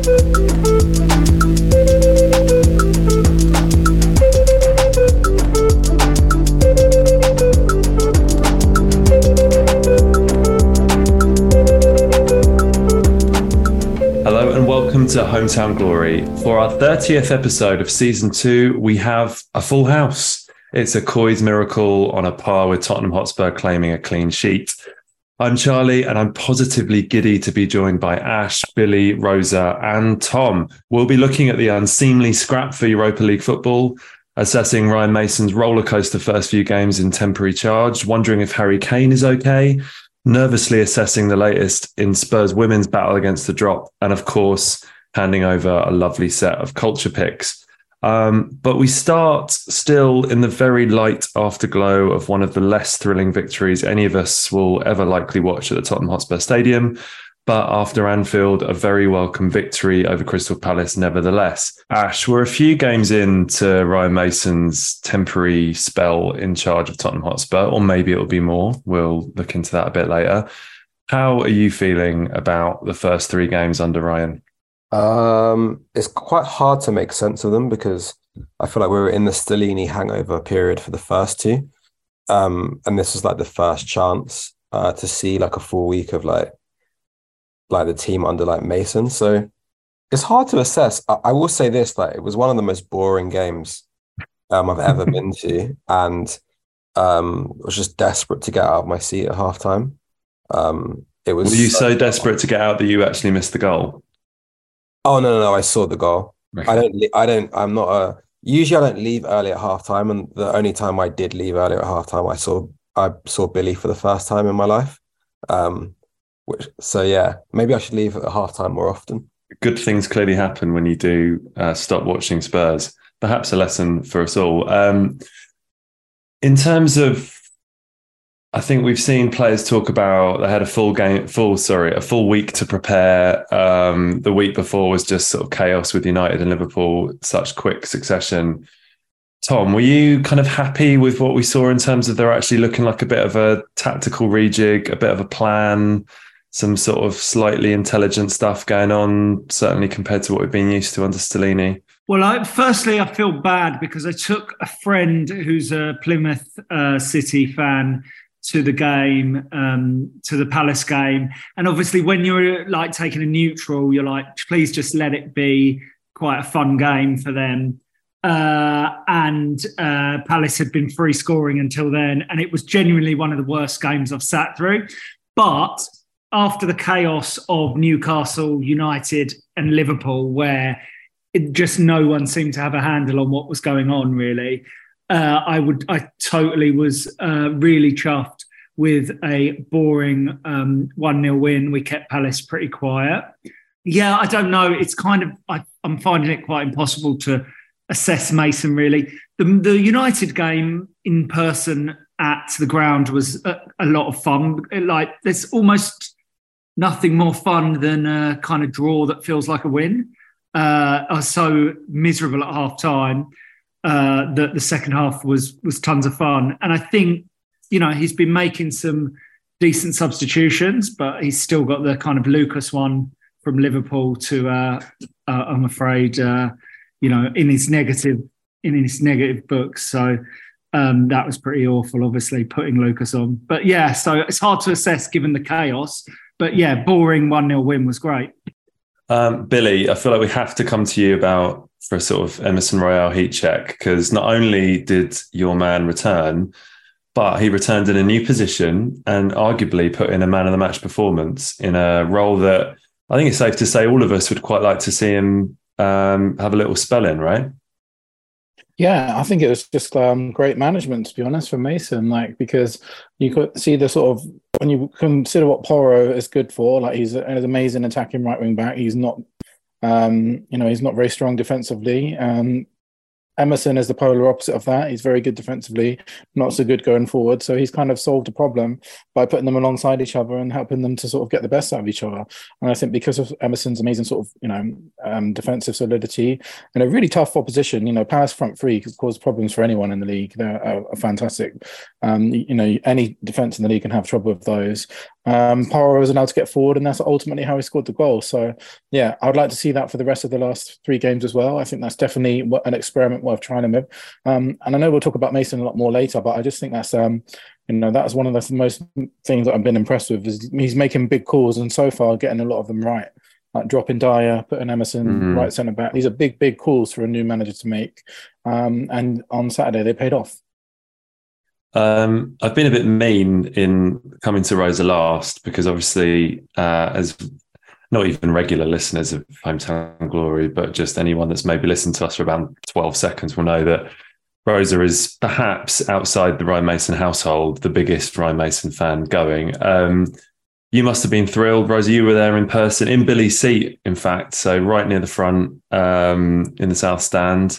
Hello and welcome to Hometown Glory. For our 30th episode of season two, we have a full house. It's a Coy's miracle on a par with Tottenham Hotspur claiming a clean sheet. I'm Charlie, and I'm positively giddy to be joined by Ash, Billie, Rosa, and Tom. We'll be looking at the unseemly scrap for Europa League football, assessing Ryan Mason's rollercoaster first few games in temporary charge, wondering if Harry Kane is okay, nervously assessing the latest in Spurs women's battle against the drop, and of course, handing over a lovely set of culture picks. Um, but we start still in the very light afterglow of one of the less thrilling victories any of us will ever likely watch at the Tottenham Hotspur Stadium. But after Anfield, a very welcome victory over Crystal Palace, nevertheless. Ash, we're a few games into Ryan Mason's temporary spell in charge of Tottenham Hotspur, or maybe it'll be more. We'll look into that a bit later. How are you feeling about the first three games under Ryan? Um, it's quite hard to make sense of them because I feel like we were in the Stellini hangover period for the first two. Um, and this was like the first chance uh, to see like a full week of like like the team under like Mason. So it's hard to assess. I, I will say this: like it was one of the most boring games um, I've ever been to, and um, I was just desperate to get out of my seat at halftime. Um, it was. Were you so, so desperate to get out that you actually missed the goal? Oh no, no, no! I saw the goal. Okay. I don't. I don't. I'm not a. Usually, I don't leave early at halftime, and the only time I did leave early at halftime, I saw I saw Billie for the first time in my life. Um, which so yeah, maybe I should leave at halftime more often. Good things clearly happen when you do uh, stop watching Spurs. Perhaps a lesson for us all. Um, in terms of I think we've seen players talk about they had a full game, full sorry, a full week to prepare. Um, the week before was just sort of chaos with United and Liverpool, such quick succession. Tom, were you kind of happy with what we saw in terms of they're actually looking like a bit of a tactical rejig, a bit of a plan, some sort of slightly intelligent stuff going on, certainly compared to what we've been used to under Stellini? Well, I, firstly, I feel bad because I took a friend who's a Plymouth uh, City fan to the game, um, to the Palace game. And obviously, when you're like taking a neutral, you're like, please just let it be quite a fun game for them. Uh, and uh, Palace had been free scoring until then. And it was genuinely one of the worst games I've sat through. But after the chaos of Newcastle, United, and Liverpool, where it, just no one seemed to have a handle on what was going on, really uh, I would I totally was uh, really chuffed with a boring um, one 0 win. We kept Palace pretty quiet. Yeah, I don't know. It's kind of I, am finding it quite impossible to assess Mason really. The, the United game in person at the ground was a, a lot of fun. Like there's almost nothing more fun than a kind of draw that feels like a win. Uh, I was so miserable at half time uh, that the second half was was tons of fun. And I think you know he's been making some decent substitutions, but he's still got the kind of Lucas one from Liverpool to uh, uh, I'm afraid uh, you know in his negative in his negative books. So um, that was pretty awful, obviously putting Lucas on. But yeah, so it's hard to assess given the chaos. But yeah, boring one 0 win was great. Um, Billie, I feel like we have to come to you about for a sort of Emerson Royal heat check because not only did your man return, but he returned in a new position and arguably put in a man of the match performance in a role that I think it's safe to say all of us would quite like to see him um, have a little spell in, right? Yeah, I think it was just um, great management, to be honest, for Mason. Like because you could see the sort of when you consider what Porro is good for, like he's an amazing attacking right wing back. He's not um, you know, he's not very strong defensively. Um, Emerson is the polar opposite of that. He's very good defensively, not so good going forward. So he's kind of solved a problem by putting them alongside each other and helping them to sort of get the best out of each other. And I think because of Emerson's amazing sort of, you know, um, defensive solidity and a really tough opposition. You know, Palace front three could cause problems for anyone in the league. They're uh, fantastic. Um, you know, any defense in the league can have trouble with those. Um, Porro was allowed to get forward, and that's ultimately how he scored the goal. So, yeah, I would like to see that for the rest of the last three games as well. I think that's definitely an experiment worth trying to move. Um, and I know we'll talk about Mason a lot more later, but I just think that's um, you know that's one of the most things that I've been impressed with is he's making big calls and so far getting a lot of them right. Like dropping Dier, putting Emerson mm-hmm. right centre back. These are big, big calls for a new manager to make. Um, and on Saturday they paid off. Um, I've been a bit mean in coming to Rosa last because obviously, uh, as not even regular listeners of Hometown Glory, but just anyone that's maybe listened to us for about 12 seconds will know that Rosa is perhaps outside the Ryan Mason household, the biggest Ryan Mason fan going. Um, you must have been thrilled, Rosa. You were there in person, in Billie's seat, in fact, so right near the front um, in the south stand.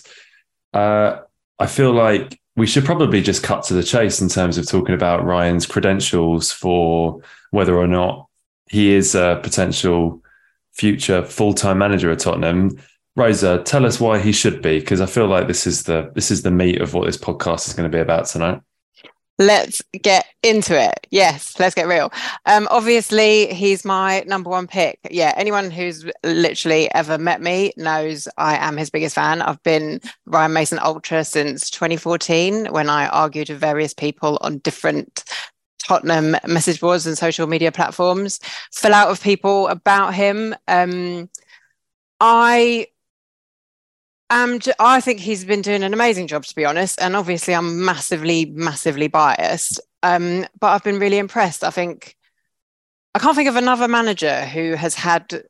Uh, I feel like we should probably just cut to the chase in terms of talking about Ryan's credentials for whether or not he is a potential future full-time manager at Tottenham. Rosa, tell us why he should be, because I feel like this is the this is the meat of what this podcast is going to be about tonight. Let's get into it. Yes, let's get real. Um, obviously, he's my number one pick. Yeah, anyone who's literally ever met me knows I am his biggest fan. I've been Ryan Mason Ultra since 2014 when I argued with various people on different Tottenham message boards and social media platforms, fill out of people about him. Um, I um, I think he's been doing an amazing job, to be honest. And obviously, I'm massively, massively biased. Um, but I've been really impressed. I think I can't think of another manager who has had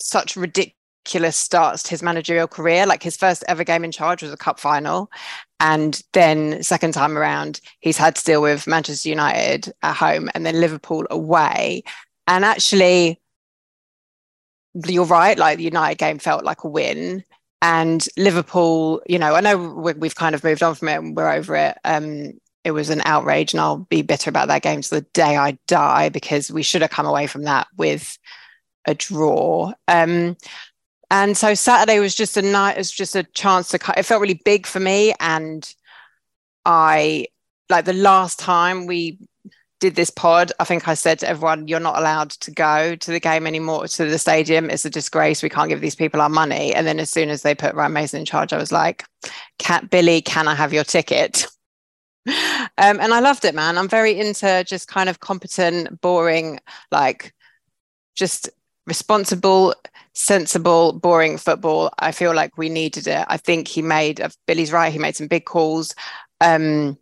such ridiculous starts to his managerial career. Like his first ever game in charge was a cup final. And then, second time around, he's had to deal with Manchester United at home and then Liverpool away. And actually, you're right, like the United game felt like a win and Liverpool, you know, I know we've kind of moved on from it and we're over it. Um, it was an outrage, and I'll be bitter about that game to the day I die because we should have come away from that with a draw. Um, and so Saturday was just a night, it was just a chance to. It felt really big for me, and I like the last time we did this pod, I think I said to everyone, you're not allowed to go to the game anymore, to the stadium. It's a disgrace. We can't give these people our money. And then as soon as they put Ryan Mason in charge, I was like, Cat Billie, can I have your ticket? um, and I loved it, man. I'm very into just kind of competent, boring, like just responsible, sensible, boring football. I feel like we needed it. I think he made, Billie's right, he made some big calls. Um,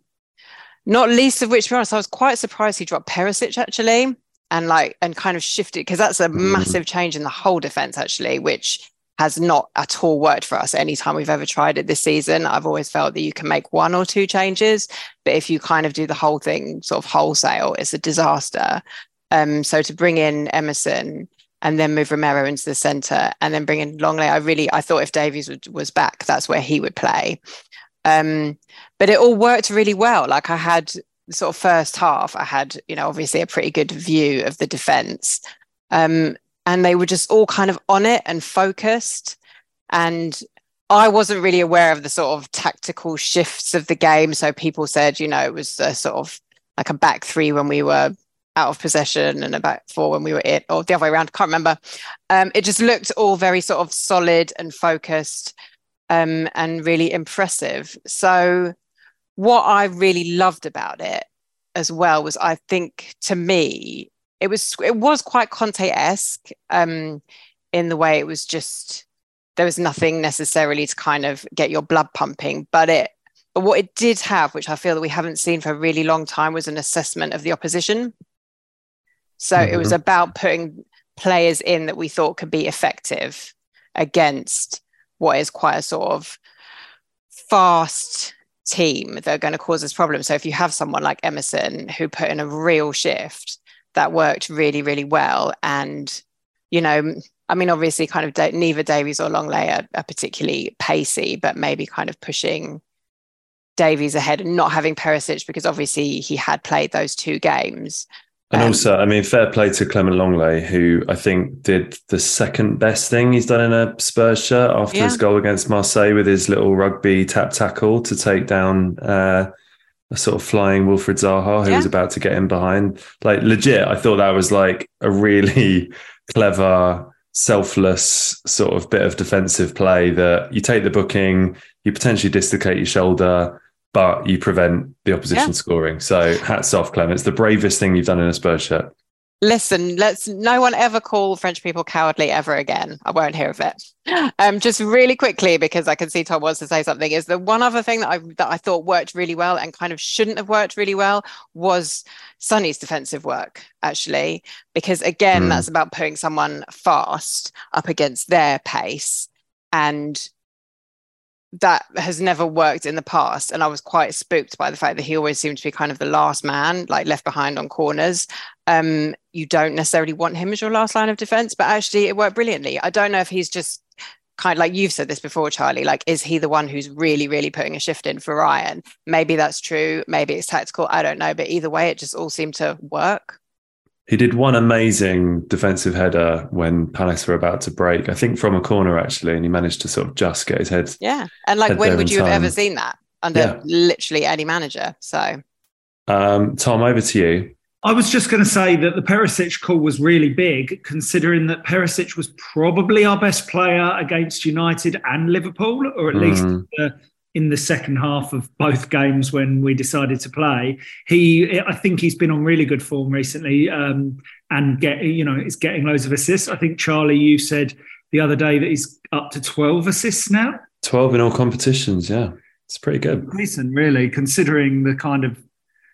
not least of which, to be honest, I was quite surprised he dropped Perisic actually, and like and kind of shifted because that's a mm. massive change in the whole defense actually, which has not at all worked for us any time we've ever tried it this season. I've always felt that you can make one or two changes, but if you kind of do the whole thing sort of wholesale, it's a disaster. Um, so to bring in Emerson and then move Romero into the centre and then bring in Lenglet, I really I thought if Davies would, was back, that's where he would play. Um, but it all worked really well. Like I had sort of first half, I had, you know, obviously a pretty good view of the defense. Um, and they were just all kind of on it and focused. And I wasn't really aware of the sort of tactical shifts of the game. So people said, you know, it was a sort of like a back three when we were out of possession and a back four when we were in, or the other way around. I Can't remember. Um, it just looked all very sort of solid and focused um, and really impressive. So, what I really loved about it as well was I think to me it was it was quite Conte esque um, in the way it was just there was nothing necessarily to kind of get your blood pumping, but it but what it did have, which I feel that we haven't seen for a really long time, was an assessment of the opposition. So mm-hmm. it was mm-hmm. about putting players in that we thought could be effective against what is quite a sort of fast team that are going to cause us problems. So if you have someone like Emerson who put in a real shift, that worked really, really well. And, you know, I mean, obviously, kind of neither Davies or Lenglet are, are particularly pacey, but maybe kind of pushing Davies ahead and not having Perisic because obviously he had played those two games. And Um, also, I mean, fair play to Clement Lenglet, who I think did the second best thing he's done in a Spurs shirt after Yeah. his goal against Marseille with his little rugby tap tackle to take down uh, a sort of flying Wilfried Zaha who Yeah. was about to get in behind. Like, legit, I thought that was like a really clever, selfless sort of bit of defensive play that you take the booking, you potentially dislocate your shoulder. But you prevent the opposition Yeah. scoring. So hats off, Clement. It's the bravest thing you've done in a Spurs shirt. Listen, let's no one ever call French people cowardly ever again. I won't hear of it. Um, just really quickly, because I can see Tom wants to say something, is the one other thing that I that I thought worked really well and kind of shouldn't have worked really well was Sonny's defensive work, actually. Because again, Mm. that's about putting someone fast up against their pace. And that has never worked in the past. And I was quite spooked by the fact that he always seemed to be kind of the last man, like left behind on corners. Um, you don't necessarily want him as your last line of defense, but actually it worked brilliantly. I don't know if he's just kind of like you've said this before, Charlie. Like, is he the one who's really, really putting a shift in for Ryan? Maybe that's true. Maybe it's tactical. I don't know. But either way, it just all seemed to work. He did one amazing defensive header when Palace were about to break, I think from a corner actually, and he managed to sort of just get his head. Yeah. And like, Head when would in you have ever seen that under Yeah. literally any manager? So, Um, Tom, over to you. I was just going to say that the Perisic call was really big, considering that Perisic was probably our best player against United and Liverpool, or at least Mm. In the second half of both games when we decided to play. He, I think, he's been on really good form recently, um, and get you know, is getting loads of assists. I think Charlie, you said the other day that he's up to twelve assists now. 12 in all competitions. Yeah, it's pretty good. Decent, really, considering the kind of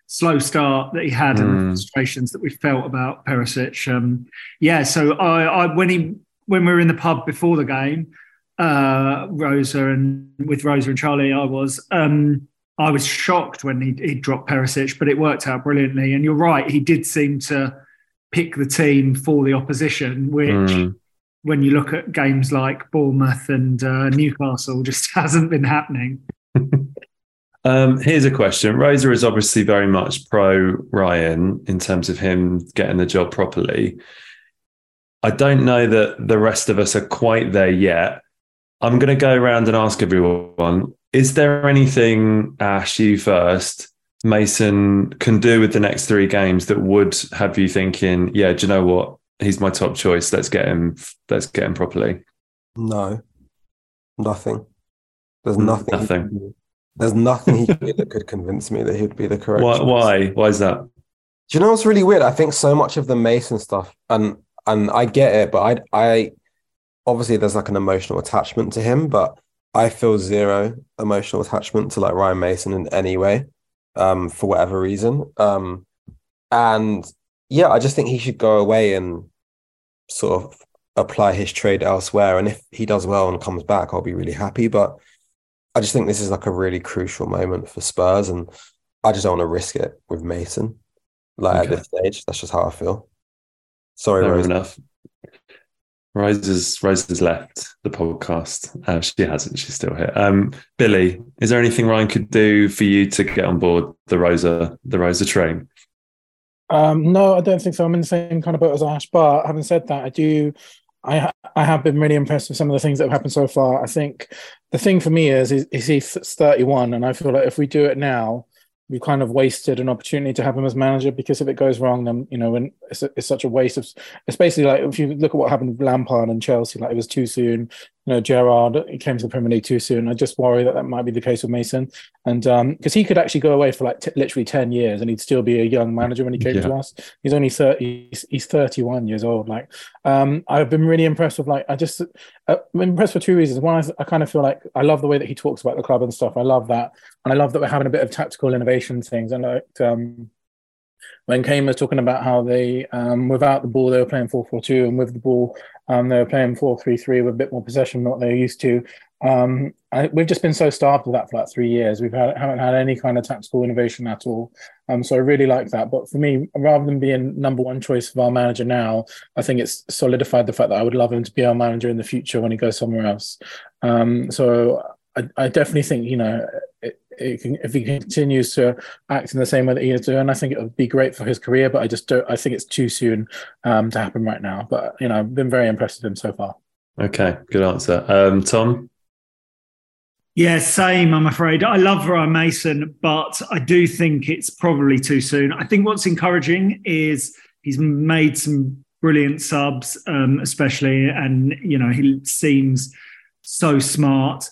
slow start that he had and the Mm. frustrations that we felt about Perisic. Um, yeah, so I, I when he when we were in the pub before the game, uh, Rosa and with Rosa and Charlie, I was um, I was shocked when he, he dropped Perisic, but it worked out brilliantly. And you're right, he did seem to pick the team for the opposition, which Mm. when you look at games like Bournemouth and uh, Newcastle, just hasn't been happening. Um, here's a question. Rosa is obviously very much pro Ryan in terms of him getting the job properly. I don't know that the rest of us are quite there yet. I'm going to go around and ask everyone is there anything, Ash, you first, Mason can do with the next three games that would have you thinking, yeah, do you know what? He's my top choice. Let's get him. Let's get him properly. No, nothing. There's Mm, nothing. nothing. There's nothing he could do that could convince me that he'd be the correct. Why? choice. Why? Why is that? Do you know what's really weird? I think so much of the Mason stuff, and and I get it, but I I obviously there's like an emotional attachment to him, but I feel zero emotional attachment to like Ryan Mason in any way, um, for whatever reason. Um, and yeah, I just think he should go away and sort of apply his trade elsewhere. And if he does well and comes back, I'll be really happy. But I just think this is like a really crucial moment for Spurs, and I just don't want to risk it with Mason. Like Okay. at this stage, that's just how I feel. Sorry, Fair Rose. enough. Rose has left the podcast. Uh, she hasn't. She's still here. Um, Billie, is there anything Ryan could do for you to get on board the Rosa the Rosa train? Um, no, I don't think so. I'm in the same kind of boat as Ash. But having said that, I do. I I have been really impressed with some of the things that have happened so far. I think the thing for me is is, is he's 31, and I feel like if we do it now, we kind of wasted an opportunity to have him as manager because if it goes wrong, then you know, it's, it's such a waste of. It's basically like if you look at what happened with Lampard and Chelsea, like it was too soon. You know, Gerrard he came to the Premier League too soon. I just worry that that might be the case with Mason, and um because he could actually go away for like t- literally 10 years and he'd still be a young manager when he came to us. He's only 30. He's, he's 31 years old. Like, um, I've been really impressed with like I just uh, I'm impressed for two reasons. One, I, I kind of feel like I love the way that he talks about the club and stuff. I love that, and I love that we're having a bit of tactical innovation things. And like um, when Kane was talking about how they um, without the ball they were playing 4-4-2 and with the ball um, they were playing 4-3-3 with a bit more possession than what they're used to. Um, I, we've just been so starved of that for like three years. Had, haven't had any kind of tactical innovation at all. Um, so I really like that. But for me, rather than being number one choice of our manager now, I think it's solidified the fact that I would love him to be our manager in the future when he goes somewhere else. Um, so I, I definitely think you know it, it can, if he continues to act in the same way that he is doing, I think it would be great for his career. But I just don't. I think it's too soon um, to happen right now. But you know, I've been very impressed with him so far. Okay, good answer, um, Tom. Yeah, same. I'm afraid. I love Ryan Mason, but I do think it's probably too soon. I think what's encouraging is he's made some brilliant subs, um, especially, and you know he seems so smart.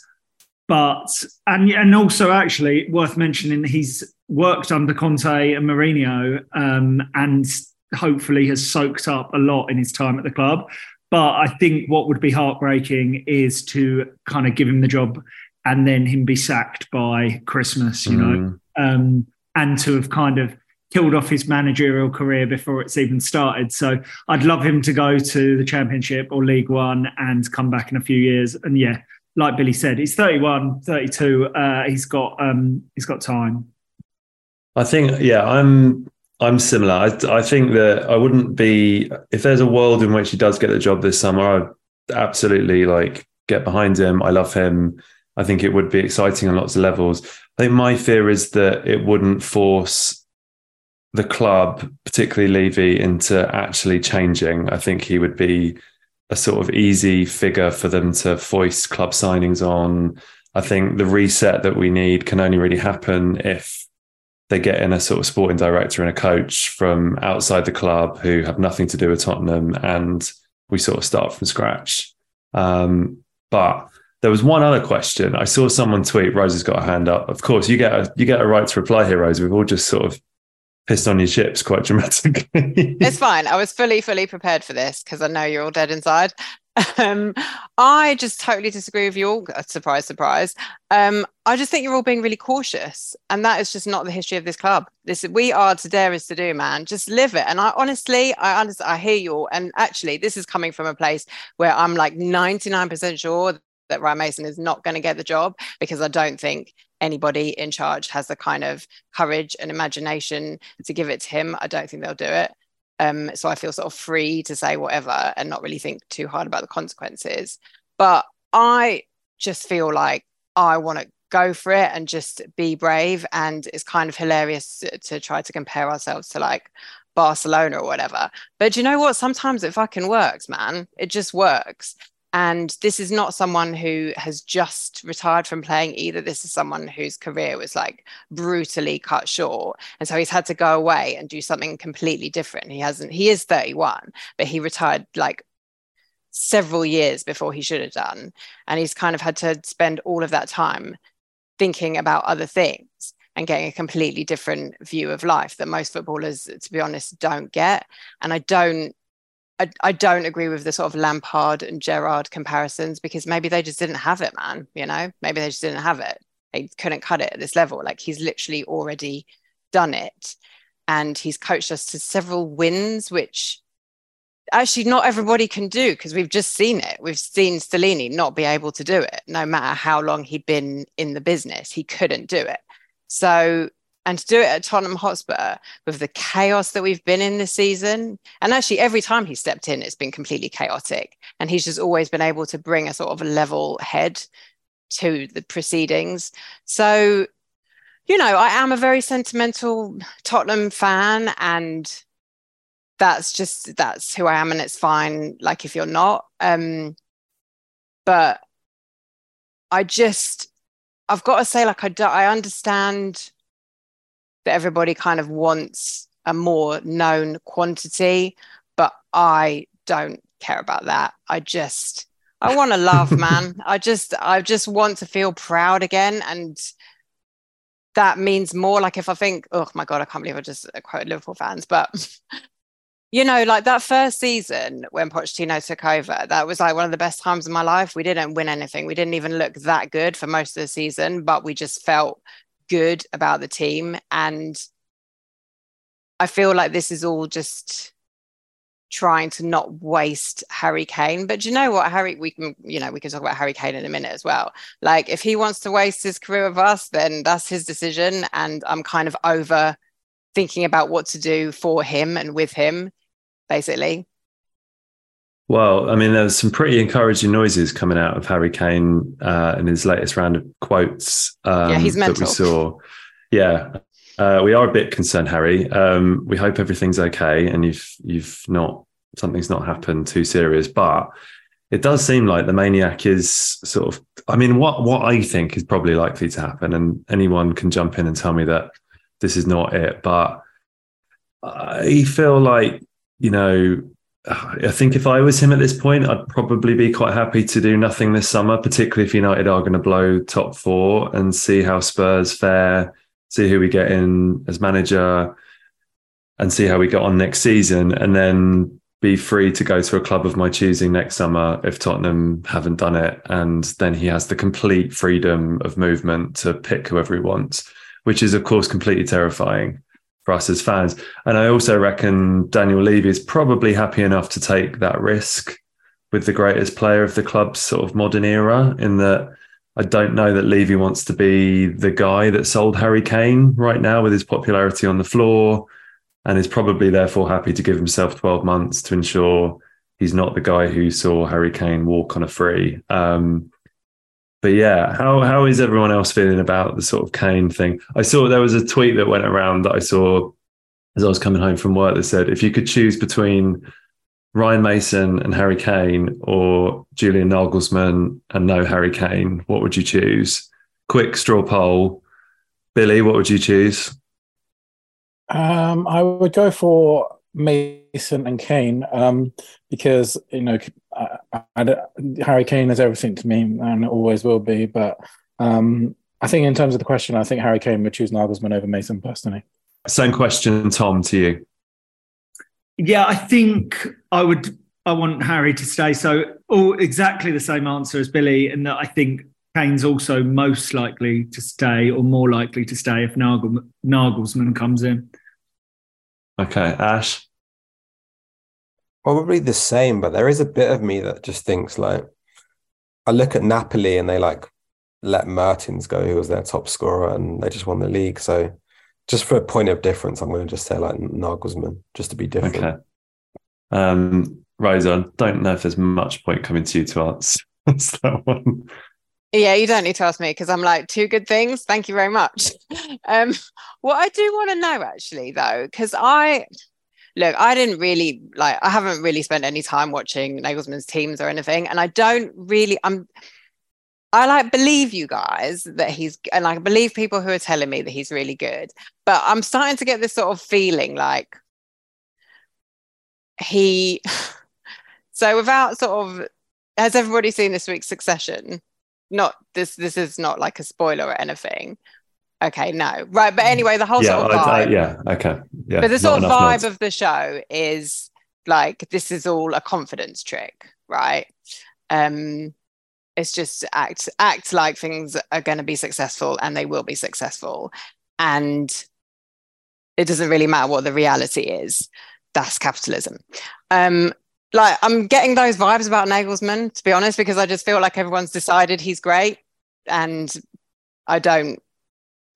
But and and also actually worth mentioning, he's worked under Conte and Mourinho, um, and hopefully has soaked up a lot in his time at the club. But I think what would be heartbreaking is to kind of give him the job and then him be sacked by Christmas, you mm. know, um, and to have kind of killed off his managerial career before it's even started. So I'd love him to go to the Championship or League One and come back in a few years. And yeah, like Billie said, he's 31, 32. Uh, he's got um, he's got time. I think yeah, I'm I'm similar. I, I think that I wouldn't be if there's a world in which he does get the job this summer. I'd absolutely like get behind him. I love him. I think it would be exciting on lots of levels. I think my fear is that it wouldn't force the club, particularly Levy, into actually changing. I think he would be a sort of easy figure for them to foist club signings on. I think the reset that we need can only really happen if they get in a sort of sporting director and a coach from outside the club who have nothing to do with Tottenham and we sort of start from scratch. Um, but there was one other question. I saw someone tweet. Rose has got a hand up. Of course, you get a you get a right to reply here, Rose. We've all just sort of pissed on your chips quite dramatically. it's fine. I was fully, fully prepared for this because I know you're all dead inside. Um, I just totally disagree with you all. Uh, surprise, surprise. Um, I just think you're all being really cautious, and that is just not the history of this club. This we are to dare is to do, man. Just live it. And I honestly, I understand. I hear you all, and actually, this is coming from a place where I'm like 99% sure that Ryan Mason is not going to get the job because I don't think anybody in charge has the kind of courage and imagination to give it to him. I don't think they'll do it. Um, so I feel sort of free to say whatever and not really think too hard about the consequences. But I just feel like I want to go for it and just be brave. And it's kind of hilarious to, to try to compare ourselves to like Barcelona or whatever. But you know what? Sometimes it fucking works, man. It just works. And this is not someone who has just retired from playing either. This is someone whose career was like brutally cut short. And so he's had to go away and do something completely different. He hasn't, he is 31, but he retired like several years before he should have done. And he's kind of had to spend all of that time thinking about other things and getting a completely different view of life that most footballers, to be honest, don't get. And I don't I, I don't agree with the sort of Lampard and Gerrard comparisons because maybe they just didn't have it, man. You know, maybe they just didn't have it. They couldn't cut it at this level. Like he's literally already done it. And he's coached us to several wins, which actually not everybody can do because we've just seen it. We've seen Stellini not be able to do it, no matter how long he'd been in the business. He couldn't do it. So and to do it at Tottenham Hotspur with the chaos that we've been in this season. And actually, every time he stepped in, it's been completely chaotic. And he's just always been able to bring a sort of a level head to the proceedings. So, you know, I am a very sentimental Tottenham fan, and that's just that's who I am, and it's fine. Like if you're not, um, but I just I've got to say, like I do, I understand that everybody kind of wants a more known quantity, but I don't care about that. I just I want to love, man. I just I just want to feel proud again and that means more like if I think, oh my God, I can't believe I just quoted Liverpool fans, but you know, like that first season when Pochettino took over, that was like one of the best times of my life. We didn't win anything. We didn't even look that good for most of the season, but we just felt good about the team. And I feel like this is all just trying to not waste Harry Kane. But you know what, Harry, we can, you know, we can talk about Harry Kane in a minute as well. Like if he wants to waste his career with us, then that's his decision. And I'm kind of over thinking about what to do for him and with him, basically. Well, I mean, there's some pretty encouraging noises coming out of Harry Kane uh, in his latest round of quotes. Um, Yeah, he's That we saw. Yeah, uh, we are a bit concerned, Harry. Um, we hope everything's okay, and you've you've not something's not happened too serious, but it does seem like the maniac is sort of. I mean, what what I think is probably likely to happen, and anyone can jump in and tell me that this is not it, but I feel like you know I think if I was him at this point, I'd probably be quite happy to do nothing this summer, particularly if United are going to blow top four and see how Spurs fare, see who we get in as manager, and see how we get on next season, and then be free to go to a club of my choosing next summer if Tottenham haven't done it. And then he has the complete freedom of movement to pick whoever he wants, which is, of course, completely terrifying for us as fans. And I also reckon Daniel Levy is probably happy enough to take that risk with the greatest player of the club's sort of modern era, in that I don't know that Levy wants to be the guy that sold Harry Kane right now with his popularity on the floor, and is probably therefore happy to give himself 12 months to ensure he's not the guy who saw Harry Kane walk on a free. Um, but yeah, how how is everyone else feeling about the sort of Kane thing? I saw there was a tweet that went around that I saw as I was coming home from work that said if you could choose between Ryan Mason and Harry Kane or Julian Nagelsmann and no Harry Kane, what would you choose? Quick straw poll. Billie, what would you choose? Um, I would go for Mason and Kane um, because you know Harry Kane is everything to me and always will be. But um, I think in terms of the question, I think Harry Kane would choose Nagelsmann over Mason personally. Same question, Tom, to you. Yeah, I think I would. I want Harry to stay. So, all exactly the same answer as Billie, in that I think Kane's also most likely to stay, or more likely to stay if Nagel, Nagelsmann comes in. Okay, Ash. Probably the same, but there is a bit of me that just thinks like I look at Napoli and they like let Mertens go, who was their top scorer, and they just won the league. So just for a point of difference, I'm going to just say like Nagelsmann, just to be different. Okay. Um, Rosa, I don't know if there's much point coming to you to answer that one. Yeah, you don't need to ask me because I'm like two good things. Thank you very much. Um, what I do want to know actually, though, because I look, I didn't really like, I haven't really spent any time watching Nagelsmann's teams or anything, and I don't really. I'm. I like believe you guys that he's, and I believe people who are telling me that he's really good, but I'm starting to get this sort of feeling like he. So without sort of, has everybody seen this week's Succession? not this this is not like a spoiler or anything okay no. Right but anyway the whole yeah, sort of I- I- vibe. yeah, okay. Yeah. but the sort of vibe of the show is like this is all a confidence trick right? Um it's just act act like things are going to be successful and they will be successful. And it doesn't really matter what the reality is. That's capitalism. Um like i'm getting those vibes about nagelsmann to be honest because i just feel like everyone's decided he's great and i don't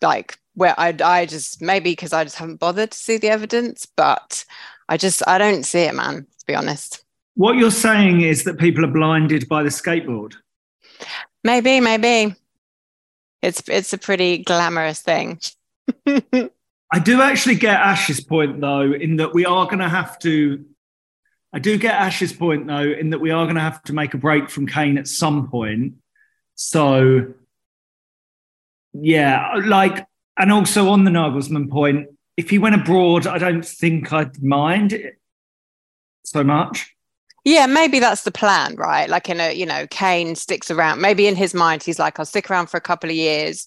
like where i i just maybe because i just haven't bothered to see the evidence but i just i don't see it man to be honest What you're saying is that people are blinded by the skateboard. maybe maybe it's it's a pretty glamorous thing I do actually get Ash's point though, in that we are going to have to. I do get Ash's point though, in that we are going to have to make a break from Kane at some point. So, yeah, like, and also on the Nagelsmann point, if he went abroad, I don't think I'd mind so much. Yeah, maybe that's the plan, right? Like in a, you know, Kane sticks around. Maybe in his mind, he's like, I'll stick around for a couple of years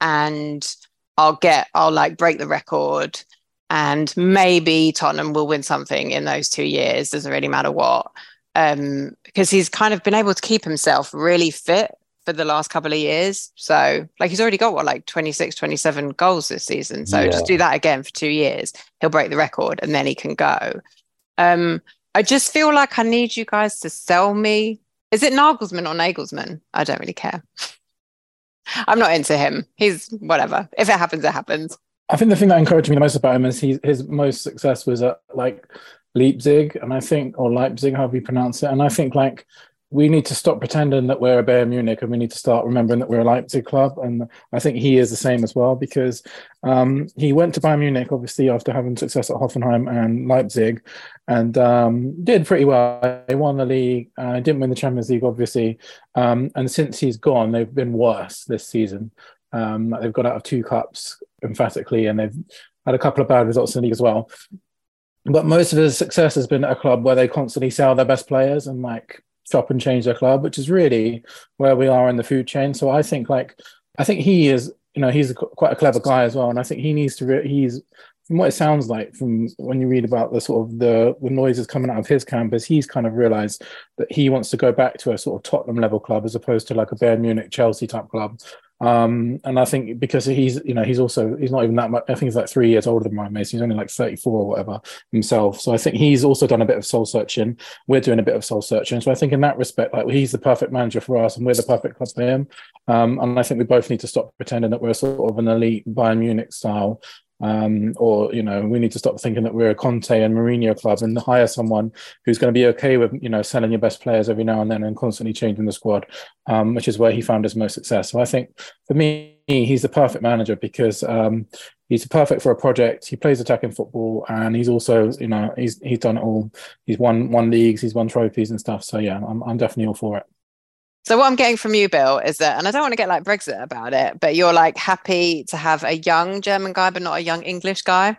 and I'll get, I'll like break the record. And maybe Tottenham will win something in those two years. Doesn't really matter what. Um, because he's kind of been able to keep himself really fit for the last couple of years. So, like, he's already got what, like 26, 27 goals this season. So, Yeah. just do that again for two years. He'll break the record and then he can go. Um, I just feel like I need you guys to sell me. Is it Nagelsmann or Nagelsmann? I don't really care. I'm not into him. He's whatever. If it happens, it happens. I think the thing that encouraged me the most about him is he, his most success was at like Leipzig, and I think or Leipzig, however you pronounce it, and I think like we need to stop pretending that we're a Bayern Munich and we need to start remembering that we're a Leipzig club. And I think he is the same as well because um, he went to Bayern Munich, obviously, after having success at Hoffenheim and Leipzig and um, did pretty well. They won the league, uh, didn't win the Champions League, obviously. Um, and since he's gone, they've been worse this season. Um, they've got out of two cups emphatically, and they've had a couple of bad results in the league as well. But most of his success has been at a club where they constantly sell their best players and like chop and change their club, which is really where we are in the food chain. So I think like I think he is, you know, he's a, quite a clever guy as well, and I think he needs to. Re- he's from what it sounds like from when you read about the sort of the, the noises coming out of his campus, he's kind of realized that he wants to go back to a sort of Tottenham level club as opposed to like a Bayern Munich, Chelsea type club. Um, and I think because he's, you know, he's also he's not even that much. I think he's like three years older than Ryan Mason. He's only like thirty four or whatever himself. So I think he's also done a bit of soul searching. We're doing a bit of soul searching. So I think in that respect, like he's the perfect manager for us, and we're the perfect club for him. Um, and I think we both need to stop pretending that we're sort of an elite Bayern Munich style um, or you know we need to stop thinking that we're a Conte and Mourinho club and hire someone who's going to be okay with you know selling your best players every now and then and constantly changing the squad, um, which is where he found his most success. So I think for me, he's the perfect manager because um, he's perfect for a project. He plays attacking football and he's also you know he's he's done it all. He's won won leagues, he's won trophies and stuff. So yeah, I'm I'm definitely all for it. So what I'm getting from you, Bill, is that, and I don't want to get like Brexit about it, but you're like happy to have a young German guy, but not a young English guy.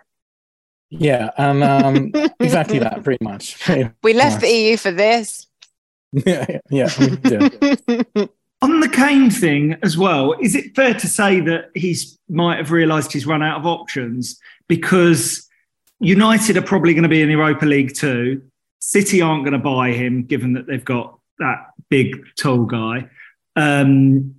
Yeah, and um, exactly that, pretty much. we left the EU for this. Yeah, yeah. On the Kane thing as well, is it fair to say that he's might have realised he's run out of options because United are probably going to be in Europa League too. City aren't going to buy him, given that they've got that big, tall guy. Um,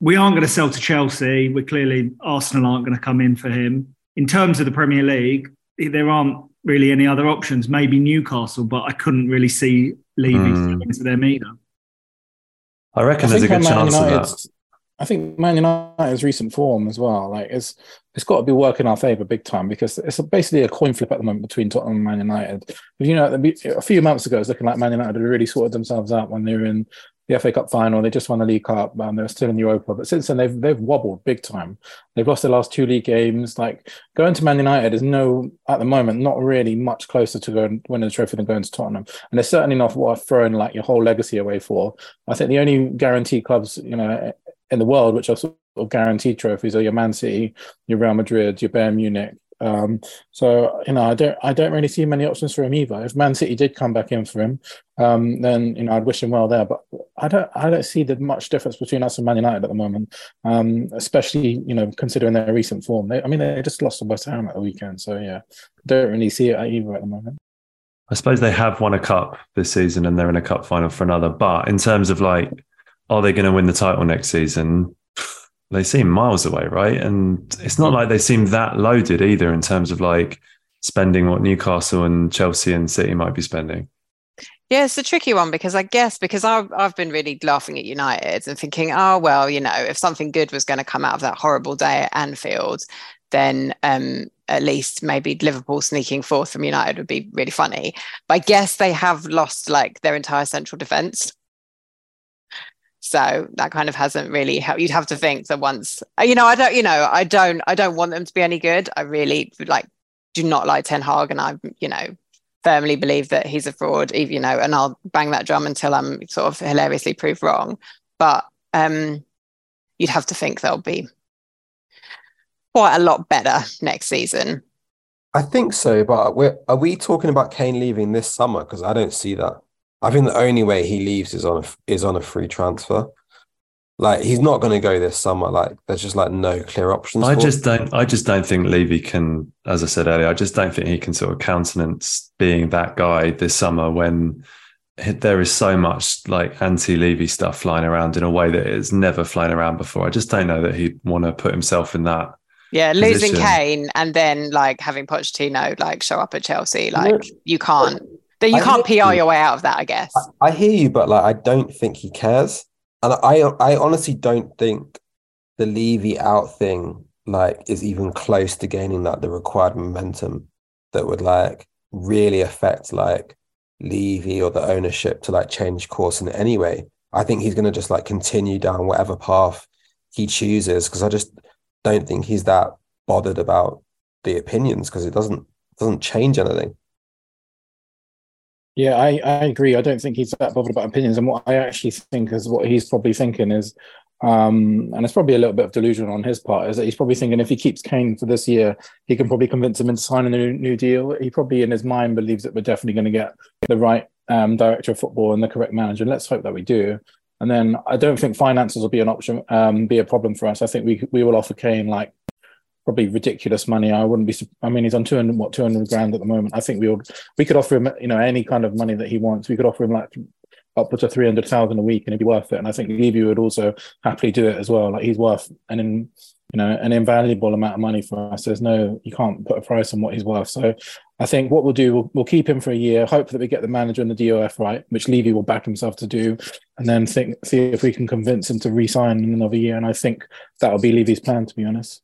we aren't going to sell to Chelsea. We're clearly Arsenal aren't going to come in for him. In terms of the Premier League, there aren't really any other options. Maybe Newcastle, but I couldn't really see Levy mm. into them either. I reckon I there's a good chance of that. I think Man United's recent form as well, like it's it's got to be working our favour big time because it's basically a coin flip at the moment between Tottenham and Man United. You know, a few months ago, it's looking like Man United had really sorted themselves out when they were in the FA Cup final. They just won the League Cup and they're still in Europa. But since then, they've they've wobbled big time. They've lost their last two league games. Like going to Man United is no at the moment not really much closer to going winning the trophy than going to Tottenham. And it's certainly not worth throwing like your whole legacy away for. I think the only guaranteed clubs, you know, in the world, which are sort of guaranteed trophies, are your Man City, your Real Madrid, your Bayern Munich. Um, so you know, I don't, I don't really see many options for him either. If Man City did come back in for him, um, then you know, I'd wish him well there. But I don't, I don't see the much difference between us and Man United at the moment. Um, especially you know, considering their recent form. They, I mean, they just lost to West Ham at the weekend, so yeah, don't really see it either at the moment. I suppose they have won a cup this season and they're in a cup final for another. But in terms of like are they going to win the title next season? They seem miles away, right? And it's not like they seem that loaded either in terms of like spending what Newcastle and Chelsea and City might be spending. Yeah, it's a tricky one because I guess because I've I've been really laughing at United and thinking, oh well, you know, if something good was going to come out of that horrible day at Anfield, then um, at least maybe Liverpool sneaking fourth from United would be really funny. But I guess they have lost like their entire central defence. So that kind of hasn't really helped. You'd have to think that once, you know, I don't, you know, I don't, I don't want them to be any good. I really like, do not like Ten Hag, and I, you know, firmly believe that he's a fraud. Even you know, and I'll bang that drum until I'm sort of hilariously proved wrong. But um, you'd have to think they'll be quite a lot better next season. I think so, but are we talking about Kane leaving this summer? Because I don't see that. I think the only way he leaves is on a is on a free transfer. Like he's not going to go this summer. Like there's just like no clear options. I just don't. I just don't think Levy can, as I said earlier, I just don't think he can sort of countenance being that guy this summer when there is so much like anti-Levy stuff flying around in a way that it's never flying around before. I just don't know that he'd want to put himself in that. Yeah, losing position. Kane and then like having Pochettino like show up at Chelsea, like you can't that you I can't PR you. your way out of that, I guess. I, I, hear you, but like I don't think he cares. And I I honestly don't think the Levy out thing like is even close to gaining like the required momentum that would like really affect like Levy or the ownership to like change course in any way. I think he's going to just like continue down whatever path he chooses because I just don't think he's that bothered about the opinions because it doesn't doesn't change anything. Yeah, I, I agree. I don't think he's that bothered about opinions. And what I actually think is what he's probably thinking is, um, and it's probably a little bit of delusion on his part, is that he's probably thinking if he keeps Kane for this year, he can probably convince him into signing a new, new deal. He probably in his mind believes that we're definitely going to get the right um, director of football and the correct manager. And let's hope that we do. And then I don't think finances will be an option, um, be a problem for us. I think we we will offer Kane like probably ridiculous money. I wouldn't be. I mean, he's on two hundred what two hundred grand at the moment. I think we would we could offer him you know any kind of money that he wants. We could offer him like upwards of three hundred thousand a week, and it'd be worth it. And I think Levy would also happily do it as well. Like he's worth an in, you know an invaluable amount of money for us. There's no you can't put a price on what he's worth. So I think what we'll do we'll, we'll keep him for a year. Hope that we get the manager and the DOF right, which Levy will back himself to do, and then think see if we can convince him to re-sign in another year. And I think that'll be Levy's plan, to be honest.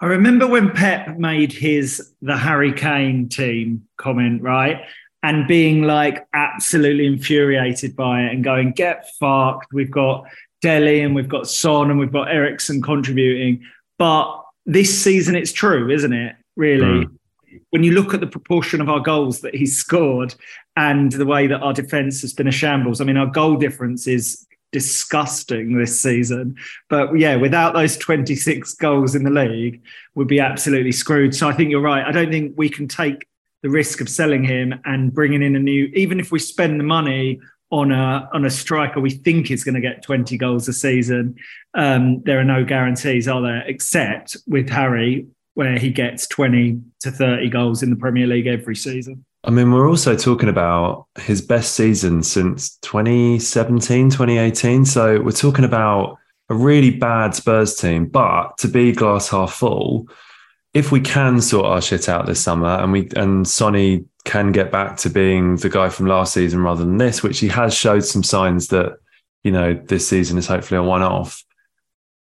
I remember when Pep made his the Harry Kane team comment, right? And being like absolutely infuriated by it and going, get fucked. We've got Dele and we've got Son and we've got Eriksen contributing. But this season, it's true, isn't it? Really? Mm. When you look at the proportion of our goals that he's scored and the way that our defense has been a shambles, I mean, our goal difference is disgusting this season. But yeah, without those 26 goals in the league, we'd be absolutely screwed. So I think you're right. I don't think we can take the risk of selling him and bringing in a new, even if we spend the money on a on a striker we think is going to get 20 goals a season. Um, there are no guarantees, are there? Except with Harry, where he gets 20 to 30 goals in the Premier League every season. I mean, we're also talking about his best season since 2017, 2018. So we're talking about a really bad Spurs team, but to be glass half full, if we can sort our shit out this summer and we and Sonny can get back to being the guy from last season rather than this, which he has showed some signs that, you know, this season is hopefully a one off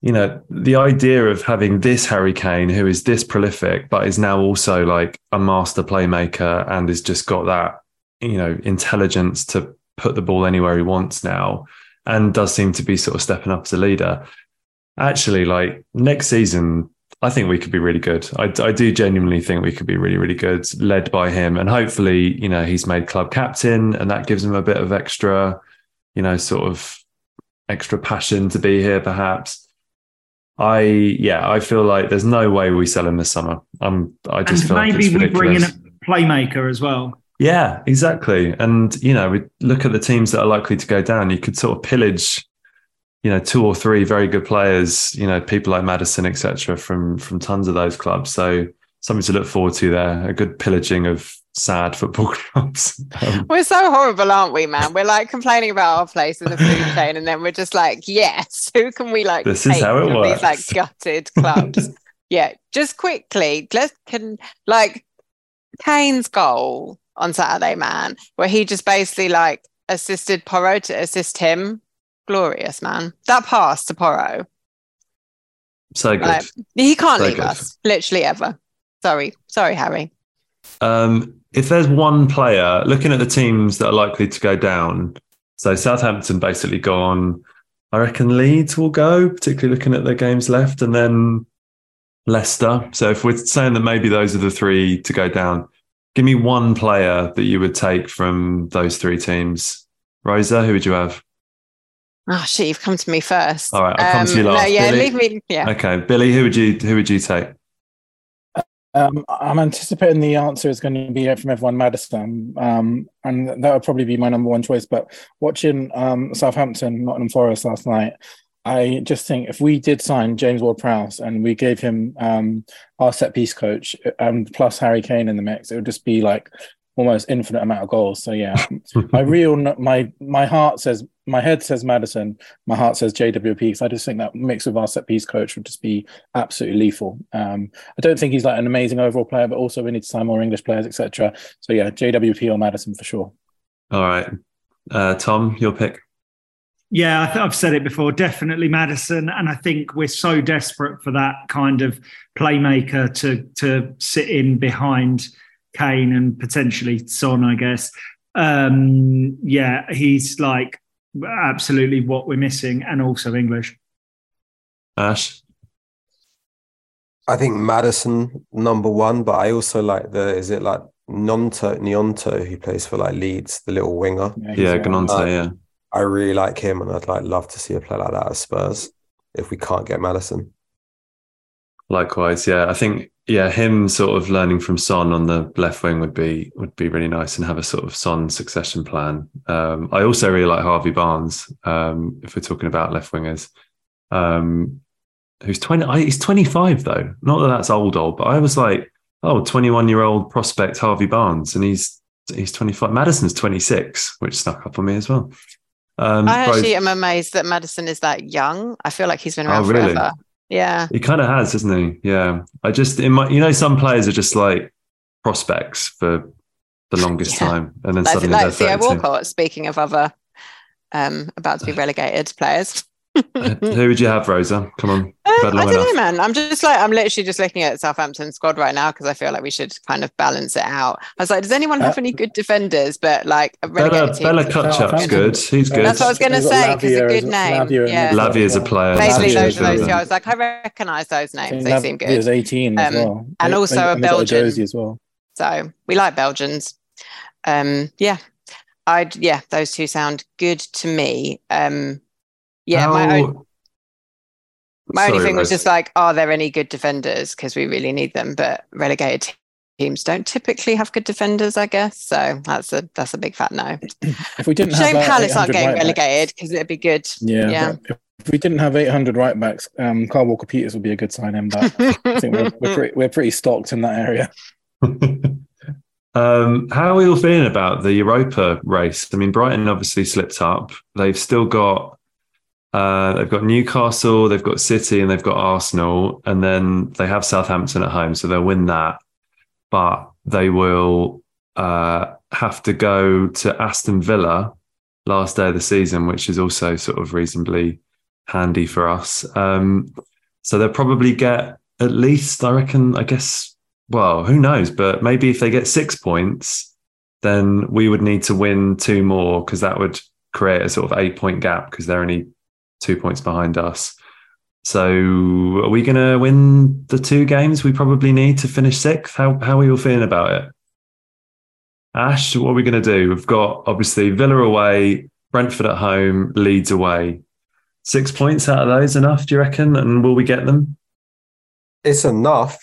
you know, the idea of having this Harry Kane, who is this prolific, but is now also like a master playmaker and has just got that, you know, intelligence to put the ball anywhere he wants now and does seem to be sort of stepping up as a leader. Actually, like next season, I think we could be really good. I, I do genuinely think we could be really, really good, led by him. And hopefully, you know, he's made club captain and that gives him a bit of extra, you know, sort of extra passion to be here, perhaps I yeah, I feel like there's no way we sell him this summer. I'm I just and feel maybe like we bring in a playmaker as well. Yeah, exactly. And you know, we look at the teams that are likely to go down. You could sort of pillage, you know, two or three very good players. You know, people like Maddison, etc., from from tons of those clubs. So something to look forward to there. A good pillaging of sad football clubs. Um, we're so horrible, aren't we, man? We're like complaining about our place in the food chain, and then we're just like, yes, who can we like? This is how it works. These like gutted clubs. yeah, just quickly, let's can like Kane's goal on Saturday, man, where he just basically like assisted Porro to assist him. Glorious, man. That pass to Porro. So good. Like, he can't so leave good. us, literally ever. Sorry, sorry, Harry. Um, if there's one player looking at the teams that are likely to go down, so Southampton basically gone. I reckon Leeds will go, particularly looking at their games left, and then Leicester. So if we're saying that maybe those are the three to go down, give me one player that you would take from those three teams. Rosa, who would you have? Oh shit, you've come to me first. All right, I'll come to you um, last. No, yeah, Billie? leave me. Yeah. Okay, Billie, who would you who would you take? Um, I'm anticipating the answer is going to be from everyone Maddison, um, and that would probably be my number one choice. But watching um, Southampton, Nottingham Forest last night, I just think if we did sign James Ward-Prowse and we gave him um, our set piece coach and plus Harry Kane in the mix, it would just be like almost infinite amount of goals. So yeah, my real my my heart says my head says Maddison, my heart says JWP because I just think that mix of our set piece coach would just be absolutely lethal. Um, I don't think he's like an amazing overall player, but also we need to sign more English players, etc. So yeah, JWP or Maddison for sure. All right, uh, Tom, your pick. Yeah, I th- I've said it before. Definitely Maddison, and I think we're so desperate for that kind of playmaker to to sit in behind Kane and potentially Son, I guess. Um, yeah, he's like absolutely what we're missing, and also English. Ash. I think Maddison number one, but I also like the is it like Nonto Gnonto who plays for like Leeds, the little winger. Yeah, uh, Gnonto, uh, yeah. I really like him, and I'd like love to see a play like that at Spurs if we can't get Maddison. Likewise, yeah. I think yeah, him sort of learning from Son on the left wing would be would be really nice and have a sort of Son succession plan. Um, I also really like Harvey Barnes. Um, if we're talking about left wingers, um, who's twenty, he's twenty five though. Not that that's old old, but I was like, oh, 21 year old prospect Harvey Barnes, and he's he's twenty five. Maddison's twenty six, which snuck up on me as well. Um, I actually both... am amazed that Maddison is that young. I feel like he's been around oh, really? forever. Yeah. He kind of has, hasn't he? Yeah. I just, in my, you know, some players are just like prospects for the longest yeah. time. And then like, suddenly like Theo Walcott, speaking of other um, about to be relegated players. Who would you have, Rosa? Come on. Uh, I don't enough. know, man. I'm just like, I'm literally just looking at Southampton squad right now because I feel like we should kind of balance it out. I was like, does anyone have uh, any good defenders? But like, a Bella, Bella Kotchap's good. He's good. That's what I was going to say because a good name. yeah. Lavia is a player. Basically, those are those two. I was like, I recognise those names. They seem good. He was 18 as um, well. And also a Belgian. as well. So we like Belgians. Um, yeah. I'd, yeah, those two sound good to me. Um, yeah, my own my Sorry, only thing was just like, are there any good defenders? Because we really need them, but relegated teams don't typically have good defenders, I guess. So that's a that's a big fat no. If we didn't Shame have Palace aren't getting relegated because it'd be good. Yeah. yeah. If we didn't have 800 right backs, um, Kyle Walker Peters would be a good sign in, but I think we're, we're, pretty, we're pretty stocked in that area. um, how are we all feeling about the Europa race? I mean, Brighton obviously slipped up. They've still got uh, they've got Newcastle, they've got City, and they've got Arsenal, and then they have Southampton at home, so they'll win that. But they will uh, have to go to Aston Villa last day of the season, which is also sort of reasonably handy for us. Um, so they'll probably get at least, I reckon, I guess, well, who knows? But maybe if they get six points, then we would need to win two more because that would create a sort of eight point gap because they're only two points behind us. So are we going to win the two games we probably need to finish sixth? How, how are you all feeling about it? Ash, what are we going to do? We've got obviously Villa away, Brentford at home, Leeds away. Six points out of those enough, do you reckon? And will we get them? It's enough.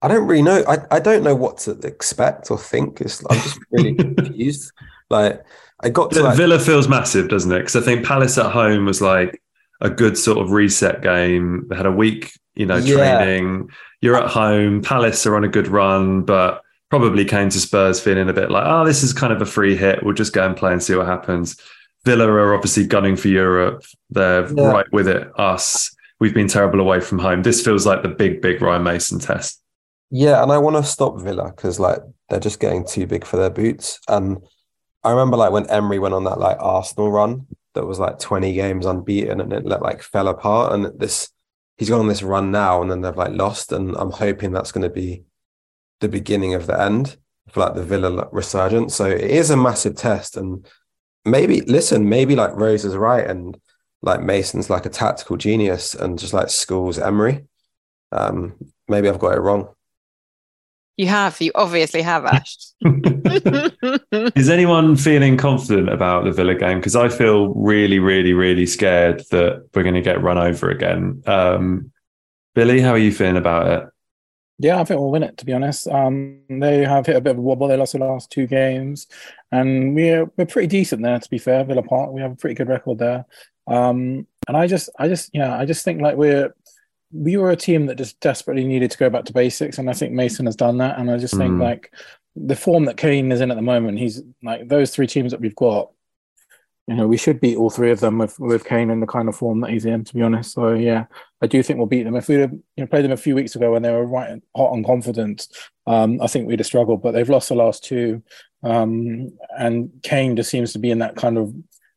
I don't really know. I, I don't know what to expect or think. It's, I'm just really confused. Like I got to like, Villa feels massive, doesn't it? Because I think Palace at home was like a good sort of reset game. They had a week, you know, yeah. training. You're at home. Palace are on a good run, but probably came to Spurs feeling a bit like, oh, this is kind of a free hit. We'll just go and play and see what happens. Villa are obviously gunning for Europe. They're yeah. right with it. Us, we've been terrible away from home. This feels like the big, big Ryan Mason test. Yeah, and I want to stop Villa because like they're just getting too big for their boots. And I remember like when Emery went on that like Arsenal run that was like 20 games unbeaten and it like fell apart. And this he's gone on this run now and then they've like lost. And I'm hoping that's going to be the beginning of the end for like the Villa resurgence. So it is a massive test. And maybe listen, maybe like Rose is right and like Mason's like a tactical genius and just like schools Emery. Um, maybe I've got it wrong. You have. You obviously have, Ash. Is anyone feeling confident about the Villa game? Because I feel really, really, really scared that we're going to get run over again. Um, Billie, how are you feeling about it? Yeah, I think we'll win it. To be honest, um, they have hit a bit of a wobble. They lost the last two games, and we're we're pretty decent there. To be fair, Villa Park, we have a pretty good record there. Um, and I just, I just, yeah, I just think like we're we were a team that just desperately needed to go back to basics, and I think Mason has done that. And I just think mm. like the form that Kane is in at the moment, he's like those three teams that we've got. You know, we should beat all three of them with with Kane in the kind of form that he's in. To be honest, so yeah, I do think we'll beat them. If we'd have you know, played them a few weeks ago when they were right hot and confident, um, I think we'd have struggled. But they've lost the last two, um, and Kane just seems to be in that kind of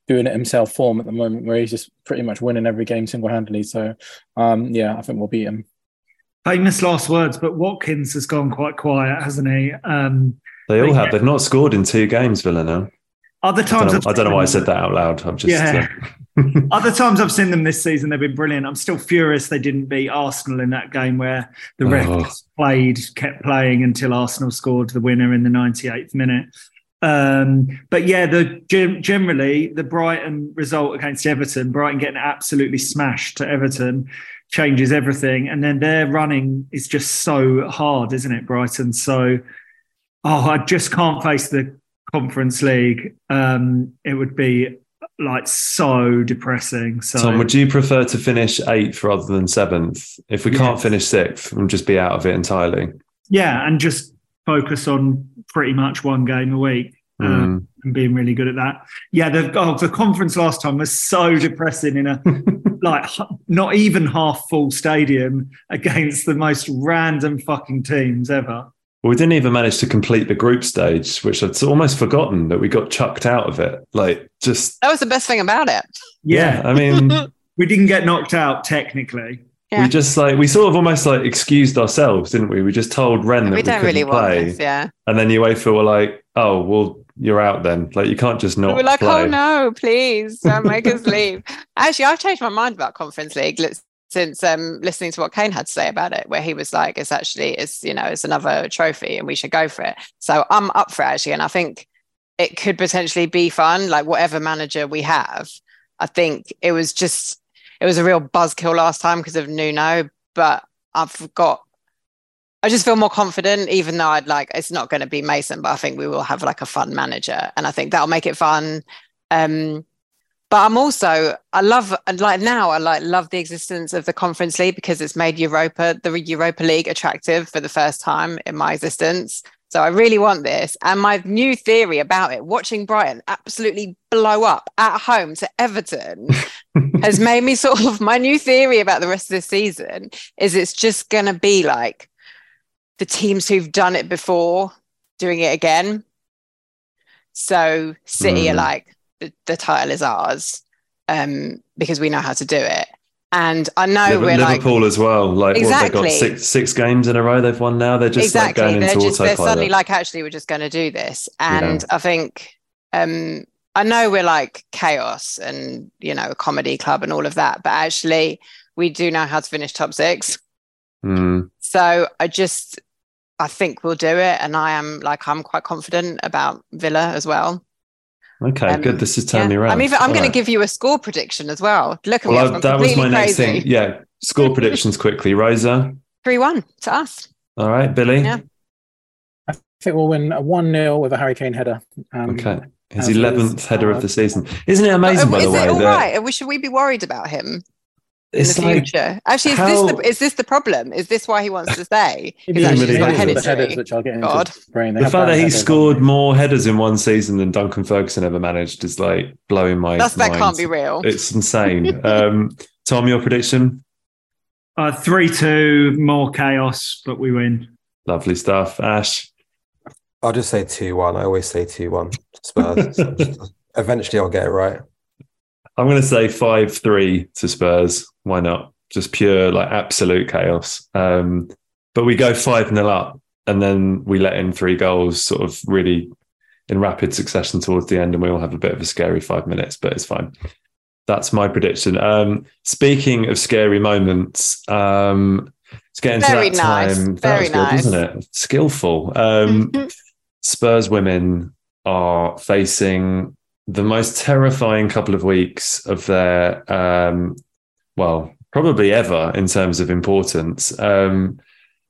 doing it himself form at the moment where he's just pretty much winning every game single handedly. So, um, yeah, I think we'll beat him. Famous last words, but Watkins has gone quite quiet, hasn't he? Um, They all But have. yeah. They've not scored in two games, Villa now. other I times don't, know, I don't know why I said that out loud. I'm just. Yeah. uh, Other times I've seen them this season, they've been brilliant. I'm still furious they didn't beat Arsenal in that game where the ref Oh. just played, kept playing until Arsenal scored the winner in the 98th minute. Um, but yeah, the generally the Brighton result against Everton, Brighton getting absolutely smashed to Everton, changes everything. And then their running is just so hard, isn't it, Brighton? So, oh, I just can't face the Conference League. Um, it would be like so depressing. So Tom, would you prefer to finish eighth rather than seventh? If we can't finish sixth, we'll just be out of it entirely. yeah, and just focus on pretty much one game a week. Um, Mm. and being really good at that. Yeah, the oh, the conference last time was so depressing in a like not even half full stadium against the most random fucking teams ever. Well, we didn't even manage to complete the group stage, which I'd almost forgotten that we got chucked out of it. Like, just That was the best thing about it. yeah. I mean, we didn't get knocked out technically. Yeah. we just like we sort of almost like excused ourselves, didn't we? We just told Ren that we we, don't really want play, this. Yeah. and then UEFA were like, "Oh, well, you're out then. Like, you can't just not we were like, play." oh no, please don't make us leave. Actually, I've changed my mind about Conference League since um, listening to what Kane had to say about it, where he was like, it's actually, it's, you know, it's another trophy and we should go for it. So I'm up for it actually. And I think it could potentially be fun, like whatever manager we have. I think it was just, it was a real buzzkill last time because of Nuno, but I've got I just feel more confident, even though I'd like it's not going to be Mason, but I think we will have like a fun manager, and I think that'll make it fun. Um, but I'm also I love and like now I like love the existence of the Conference League because it's made Europa the Europa League attractive for the first time in my existence. So I really want this. And my new theory about it, watching Brighton absolutely blow up at home to Everton, has made me sort of my new theory about the rest of the season is it's just going to be like the teams who've done it before doing it again. So City are Mm. like the, the title is ours um, because we know how to do it. And I know Liver- we're like Liverpool as well. Like, what, they Exactly. got six six games in a row. They've won now. They're just exactly like going they're just they're suddenly like actually we're just going to do this and i think um i know we're like chaos and you know a comedy club and all of that but actually we do know how to finish top six Mm. so i just i think we'll do it and i am like i'm quite confident about villa as well Okay, Um, good. This is turning me Yeah. around. i'm even i'm going right. to give you a score prediction as well look at me Well, I've I- that was my completely next thing. Yeah, score predictions quickly. Rosa. 3-1 to us All right, Billie. Yeah. I think we'll win a 1 0 with a Harry Kane header. Um, Okay. His as is, eleventh header uh, of the season. Isn't it amazing? Oh, by is the way, it all that right? Should we be worried about him? In it's the like future. Actually, is how- this the, is this the problem? Is this why he wants to stay? Maybe Is actually actually he's got the headers, which I'll get into. God. Brain. They the fact that he scored haven't more headers in one season than Duncan Ferguson ever managed is like blowing my That's that can't be real. It's insane. um, Tom, your prediction? Uh, three two, more chaos, but we win. Lovely stuff. Ash. I'll just say 2 1. I always say 2 1 Spurs. Eventually, I'll get it right. I'm going to say 5 3 to Spurs. Why not? Just pure, like, absolute chaos. Um, but we go 5 0 up and then we let in three goals sort of really in rapid succession towards the end and we all have a bit of a scary five minutes, but it's fine. That's my prediction. Um, speaking of scary moments, um, let's get into Very that nice. time. That Very was good, nice. wasn't it? Skillful. Um, Spurs women are facing the most terrifying couple of weeks of their, um, well, probably ever in terms of importance. Um,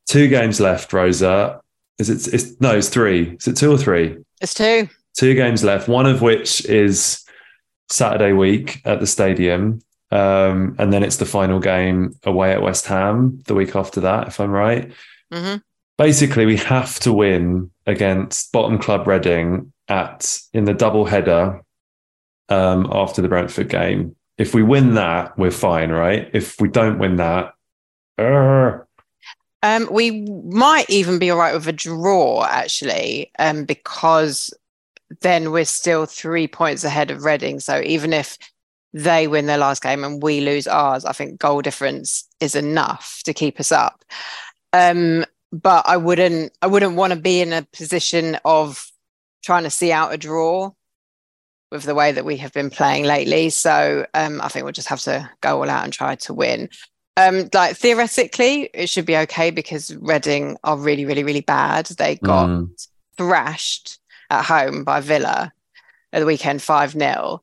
two games left, Rosa. Is it? It's, no, it's three. Is it two or three? It's two. Two games left. One of which is Saturday week at the stadium, um, and then it's the final game away at West Ham the week after that, if I'm right hmm basically we have to win against bottom club Reading at in the double header um, after the Brentford game. If we win that, we're fine, right? If we don't win that, uh, Um, we might even be all right with a draw, actually, um, because then we're still three points ahead of Reading. So even if they win their last game and we lose ours, I think goal difference is enough to keep us up. Um, but I wouldn't I wouldn't want to be in a position of trying to see out a draw with the way that we have been playing lately. So um, I think we'll just have to go all out and try to win. Um, like theoretically, it should be okay because Reading are really, really, really bad. They got mm. thrashed at home by Villa at the weekend, 5 0.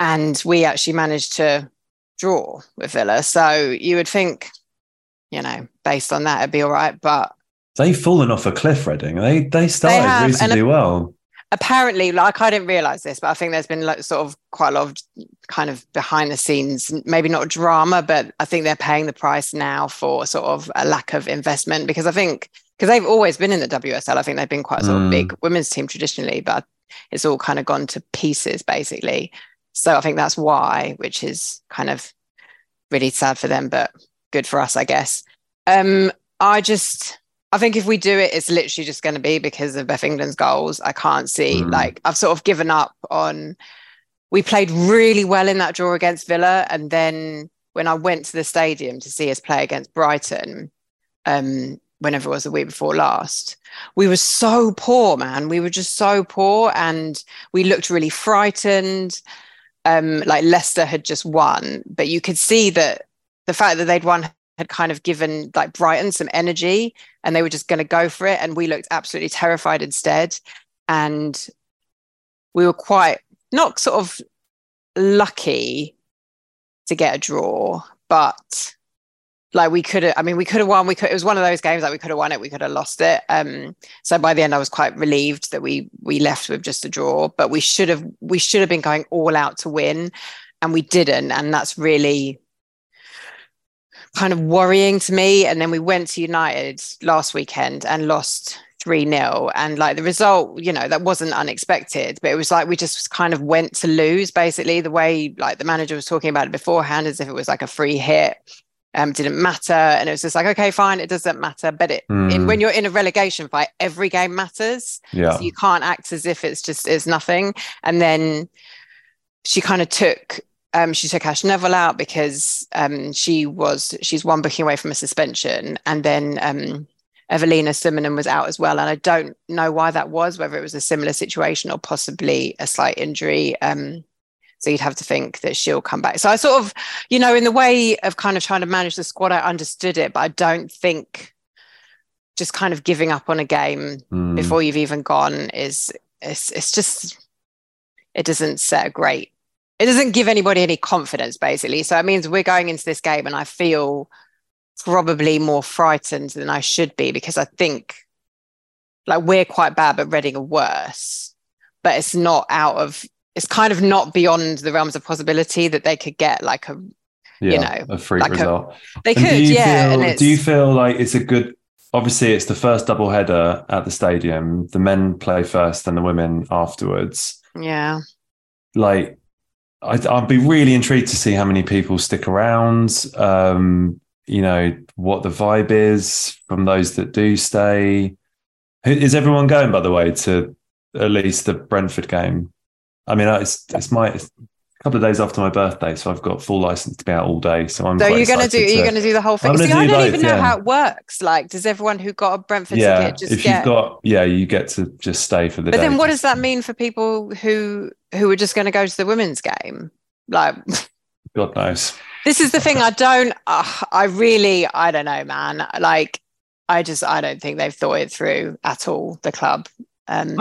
And we actually managed to draw with Villa. So you would think, you know, based on that, it'd be all right. But they've fallen off a cliff, Reading. They they started they have, reasonably well apparently like i didn't realize this but i think there's been like sort of quite a lot of kind of behind the scenes maybe not drama but i think they're paying the price now for sort of a lack of investment because i think because they've always been in the wsl i think they've been quite a sort mm. of big women's team traditionally but it's all kind of gone to pieces basically. So i think that's why which is kind of really sad for them but good for us i guess. Um i just I think if we do it, it's literally just going to be because of Beth England's goals. I can't see, mm. like, I've sort of given up on. We played really well in that draw against Villa. And then when I went to the stadium to see us play against Brighton, um, whenever it was the week before last, we were so poor, man. We were just so poor and we looked really frightened. Um, like Leicester had just won, but you could see that the fact that they'd won had kind of given like Brighton some energy and they were just going to go for it. And we looked absolutely terrified instead. And we were quite not sort of lucky to get a draw, but like we could have, I mean, we could have won. We could, it was one of those games that we could have won it. We could have lost it. Um, so by the end, I was quite relieved that we, we left with just a draw, but we should have, we should have been going all out to win and we didn't. And that's really kind of worrying to me. And then we went to United last weekend and lost 3 0. And like the result, you know, that wasn't unexpected, but it was like we just kind of went to lose basically the way like the manager was talking about it beforehand, as if it was like a free hit. Um, didn't matter, and it was just like, okay, fine, it doesn't matter. But it, mm. in, when you're in a relegation fight, every game matters. Yeah, so you can't act as if it's just is nothing. And then she kind of took um, she took Ash Neville out because um, she was she's one booking away from a suspension, and then um, Eveliina Summanen was out as well. And I don't know why that was, whether it was a similar situation or possibly a slight injury. Um, so you'd have to think that she'll come back. So I sort of, you know, in the way of kind of trying to manage the squad, I understood it, but I don't think just kind of giving up on a game mm. before you've even gone is it's it's just it doesn't set a great it doesn't give anybody any confidence basically. So it means we're going into this game and i feel probably more frightened than i should be because i think like we're quite bad but reading are worse. But it's not out of it's kind of not beyond the realms of possibility that they could get like a yeah, you know a free like result. A, they and could yeah feel, do you feel like it's a good obviously it's the first double header at the stadium. The men play first and the women afterwards. Yeah. Like I'd, I'd, be really intrigued to see how many people stick around. Um, you know what the vibe is from those that do stay. Is everyone going, by the way, to at least the Brentford game? I mean, it's it's my a couple of days after my birthday, so I've got full license to be out all day. So I'm. So you're going to do? You're going to do the whole thing. See, I don't both, even know yeah. how it works. Like, does everyone who got a Brentford yeah, ticket just if get? you've got, yeah, you get to just stay for the. But day. then, what does that mean for people who who are just going to go to the women's game? Like, God knows. This is the thing. I don't. Uh, I really. I don't know, man. Like, I just. I don't think they've thought it through at all. The club. Um,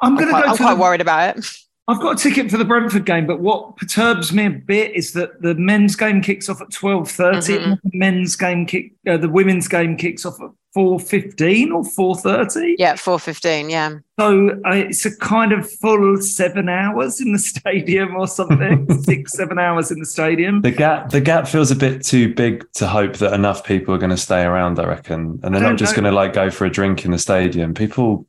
I'm, going to go. I'm quite the, worried about it. I've got a ticket for the Brentford game, but what perturbs me a bit is that the men's game kicks off at twelve thirty. mm mm-hmm. The men's game kick. Uh, the women's game kicks off at four fifteen or four thirty. Yeah, four fifteen. Yeah. So uh, it's a kind of full seven hours in the stadium or something. Six, seven hours in the stadium. The gap, the gap feels a bit too big to hope that enough people are going to stay around. I reckon, and they're not just going to like go for a drink in the stadium. People.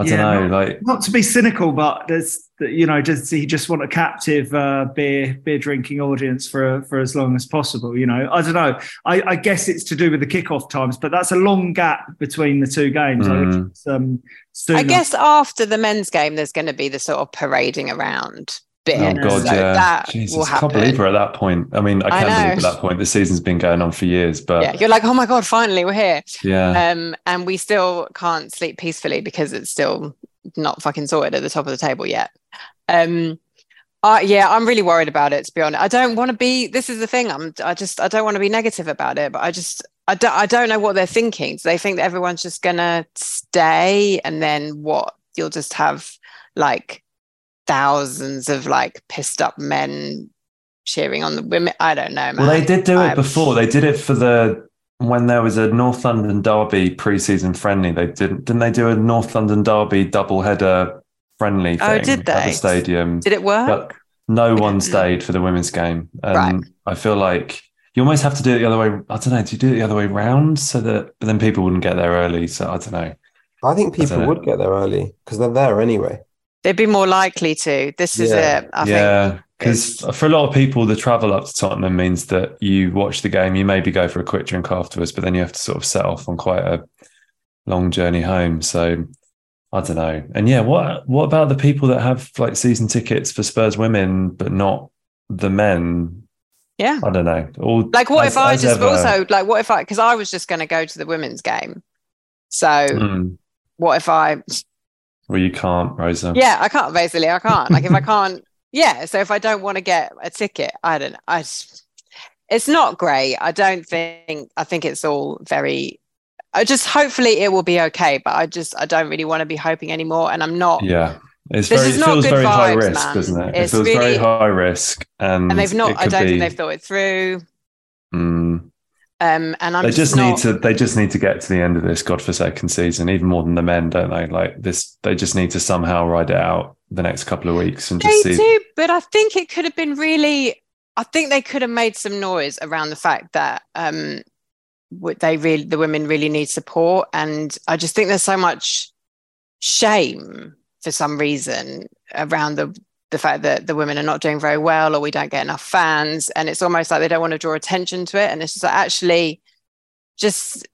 I don't know, not, like not to be cynical, but there's you know, does he just want a captive uh, beer beer drinking audience for for as long as possible? You know, I don't know. I, I, guess it's to do with the kickoff times, but that's a long gap between the two games. Mm. I, um, I guess after the men's game, there's going to be the sort of parading around bit. Oh god, so yeah. that Jesus, will I can't believe we're at that point. I mean, I I can believe at that point. The season's been going on for years, but yeah, you're like, oh my god, finally we're here. yeah. Um, and we still can't sleep peacefully because it's still not fucking sorted at the top of the table yet. Um, uh, yeah, I'm really worried about it. To be honest, I don't want to be. This is the thing. I'm. I just. I don't want to be negative about it, but I just. I don't. I don't know what they're thinking. Do they think that everyone's just gonna stay, and then what? You'll just have like thousands of like pissed up men cheering on the women. I don't know, man. Well, they did do it I'm- before. They did it for the when there was a North London Derby preseason friendly. They didn't didn't they do a North London Derby double header friendly oh, thing Oh, did at they? the stadium? Did it work? But no one stayed for the women's game. And Right. I feel like you almost have to do it the other way. I don't know. Do you do it the other way round so that but then people wouldn't get there early? So I don't know. I think people dunno. would get there early because they're there anyway. They'd be more likely to. This is Yeah. it. I think. yeah, because for a lot of people, the travel up to Tottenham means that you watch the game, you maybe go for a quick drink afterwards, but then you have to sort of set off on quite a long journey home. So I don't know. And yeah, what what about the people that have like season tickets for Spurs women, but not the men? Yeah. I don't know. All Like, what as- if I as just ever- also like what if I because I was just going to go to the women's game. So Mm, what if I? Well, you can't, Rosa. Yeah, I can't. Basically, I can't. Like if I can't. Yeah. So if I don't want to get a ticket, I don't. I. just- It's not great. I don't think. I think it's all very. I just hopefully it will be okay, but I just I don't really want to be hoping anymore, and I'm not. Yeah. It's This very, is it not feels good very high vibes, risk, man. doesn't it? It's it feels very really- high risk, and And they've not. I don't be- think they've thought it through. Mm. Um, and I'm they just not, need to they just need to get to the end of this godforsaken season even more than the men don't they like this they just need to somehow ride it out the next couple of weeks and They just see do, but I think it could have been really. I think they could have made some noise around the fact that um, would they really the women really need support, and I just think there's so much shame for some reason around the the fact that the women are not doing very well or we don't get enough fans, and it's almost like they don't want to draw attention to it, and it's just like actually just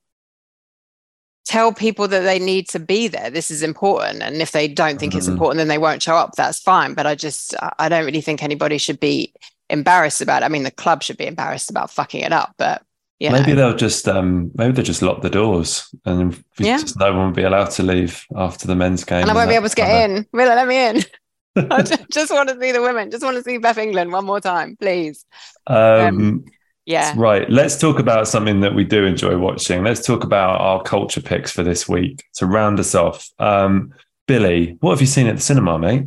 tell people that they need to be there. This is important. And if they don't think it's Mhm. important, then they won't show up. That's fine. But I just, I- don't really think anybody should be embarrassed about it. I mean, the club should be embarrassed about fucking it up. But, yeah maybe they'll just um maybe they'll just lock the doors and Yeah. just no one will be allowed to leave after the men's game and I won't be able to get in. Will let me in? I just want to see the women. Just want to see Beth England one more time, please. um Yeah. Right. Let's talk about something that we do enjoy watching. Let's talk about our culture picks for this week to round us off. Um, Billie, what have you seen at the cinema, mate?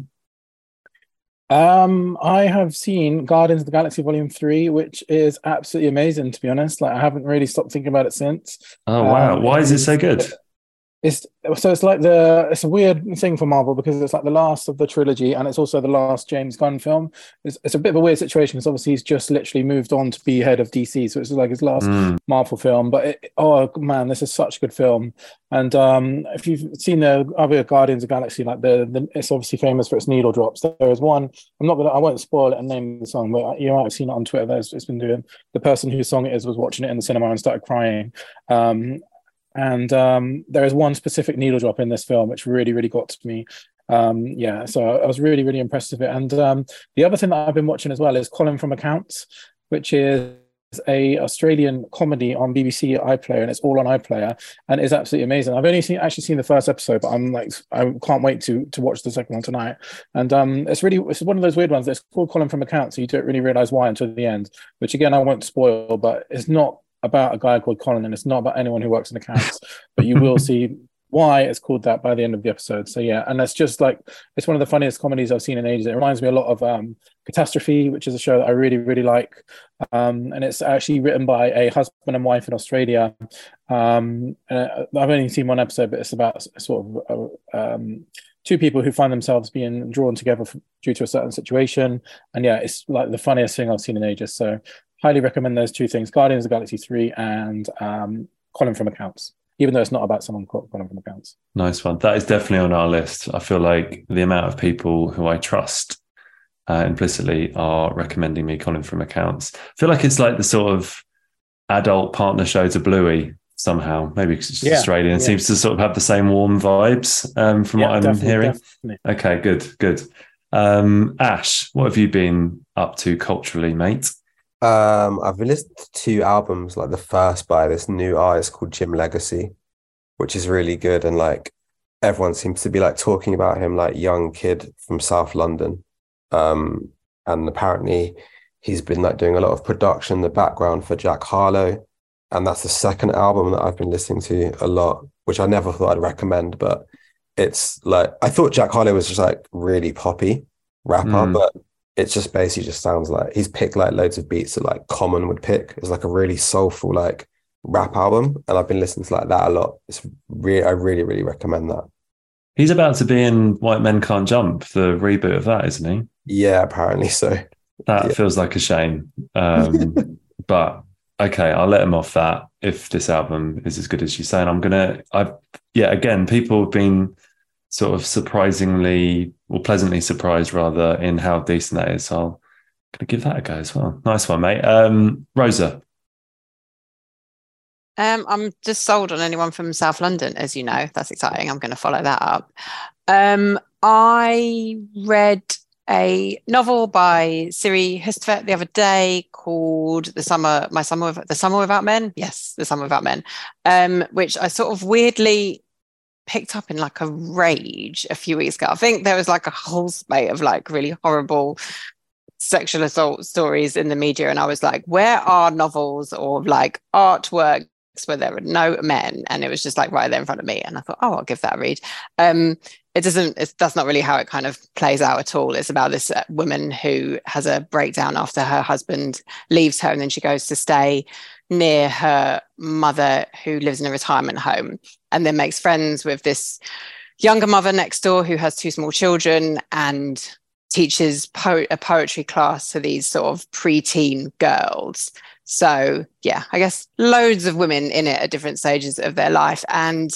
Um, I have seen Guardians of the Galaxy Volume Three, which is absolutely amazing. To be honest, like I haven't really stopped thinking about it since. Oh wow! Um, Why is it so it's- good? It's so it's like the it's a weird thing for Marvel because it's like the last of the trilogy and it's also the last James Gunn film. It's, it's a bit of a weird situation because obviously he's just literally moved on to be head of DC, so it's like his last Mm, Marvel film. But it, oh man, this is such a good film. And um, if you've seen the other Guardians of the Galaxy, like the, the it's obviously famous for its needle drops. There is one. I'm not gonna. I won't spoil it and name the song, but you might have seen it on Twitter. There's it's been doing. The person whose song it is was watching it in the cinema and started crying. Um, and um, there is one specific needle drop in this film which really, really got to me. Um, yeah, so I was really, really impressed with it. And um, the other thing that I've been watching as well is Colin from Accounts, which is a Australian comedy on BBC iPlayer, and it's all on iPlayer, and it's absolutely amazing. I've only seen actually seen the first episode, but I'm like I can't wait to to watch the second one tonight. And um, it's really it's one of those weird ones. It's called Colin from Accounts, so you don't really realize why until the end. Which again, I won't spoil, but it's not about a guy called Colin, and it's not about anyone who works in accounts, but you will see why it's called that by the end of the episode. So yeah, and that's just like it's one of the funniest comedies I've seen in ages. It reminds me a lot of um, Catastrophe, which is a show that I really really like, um, and it's actually written by a husband and wife in Australia. Um, uh, I've only seen one episode, but it's about sort of uh, um, two people who find themselves being drawn together due to a certain situation, and yeah, it's like the funniest thing I've seen in ages. So highly recommend those two things: Guardians of the Galaxy Three and um, Colin from Accounts even though it's not about someone called Colin from accounts. nice one. That is definitely on our list. I feel like the amount of people who I trust uh, implicitly are recommending me Colin from accounts. I feel like it's like the sort of adult partner show to Bluey somehow. Maybe it's Yeah, Australian. It yeah. seems to sort of have the same warm vibes um, from what I'm hearing. definitely. Okay, good, good. Um, Ash, what have you been up to culturally, mate? Um, I've listening to two albums, like the first by this new artist called Jim Legxacy, which is really good. And like everyone seems to be like talking about him, like young kid from South London. Um, and apparently he's been like doing a lot of production in the background for Jack Harlow. And that's the second album that I've been listening to a lot, which I never thought I'd recommend, but it's like I thought Jack Harlow was just like really poppy rapper, Mm. but it's just basically just sounds like he's picked like loads of beats that like Common would pick. It's like a really soulful like rap album, and I've been listening to like that a lot. It's really I really really recommend that. He's about to be in White Men Can't Jump, the reboot of that, isn't he? Yeah, apparently so. That Yeah. feels like a shame. Um, but okay, I'll let him off that if this album is as good as you say. And I'm gonna, I yeah, again, people have been sort of surprisingly or pleasantly surprised rather in how decent that is. So I'll gonna give that a go as well. Nice one, mate. Um, Rosa, Um, I'm just sold on anyone from South London, as you know. That's exciting. I'm going to follow that up. Um, I read a novel by Siri Hustvedt the other day called "The Summer, My Summer, The Summer Without Men." Yes, "The Summer Without Men," um, which I sort of weirdly picked up in like a rage a few weeks ago. I think there was like a whole spate of like really horrible sexual assault stories in the media, and I was like, where are novels or like artwork where there are no men? And it was just like right there in front of me and i thought oh i'll give that a read. Um it doesn't it's, that's not really how it kind of plays out at all. It's about this uh, woman who has a breakdown after her husband leaves her and then she goes to stay near her mother who lives in a retirement home and then makes friends with this younger mother next door who has two small children and teaches po- a poetry class to these sort of preteen girls so yeah, I guess loads of women in it at different stages of their life. And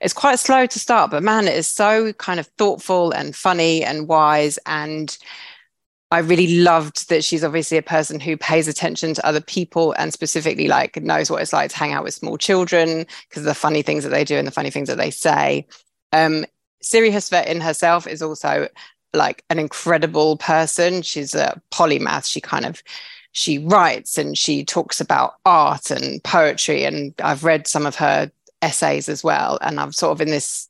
it's quite slow to start, but man, it is so kind of thoughtful and funny and wise. And I really loved that she's obviously a person who pays attention to other people and specifically like knows what it's like to hang out with small children because of the funny things that they do and the funny things that they say. Um, Siri Hustvedt in herself is also like an incredible person. She's a polymath. She kind of she writes and she talks about art and poetry and i've read some of her essays as well and i'm sort of in this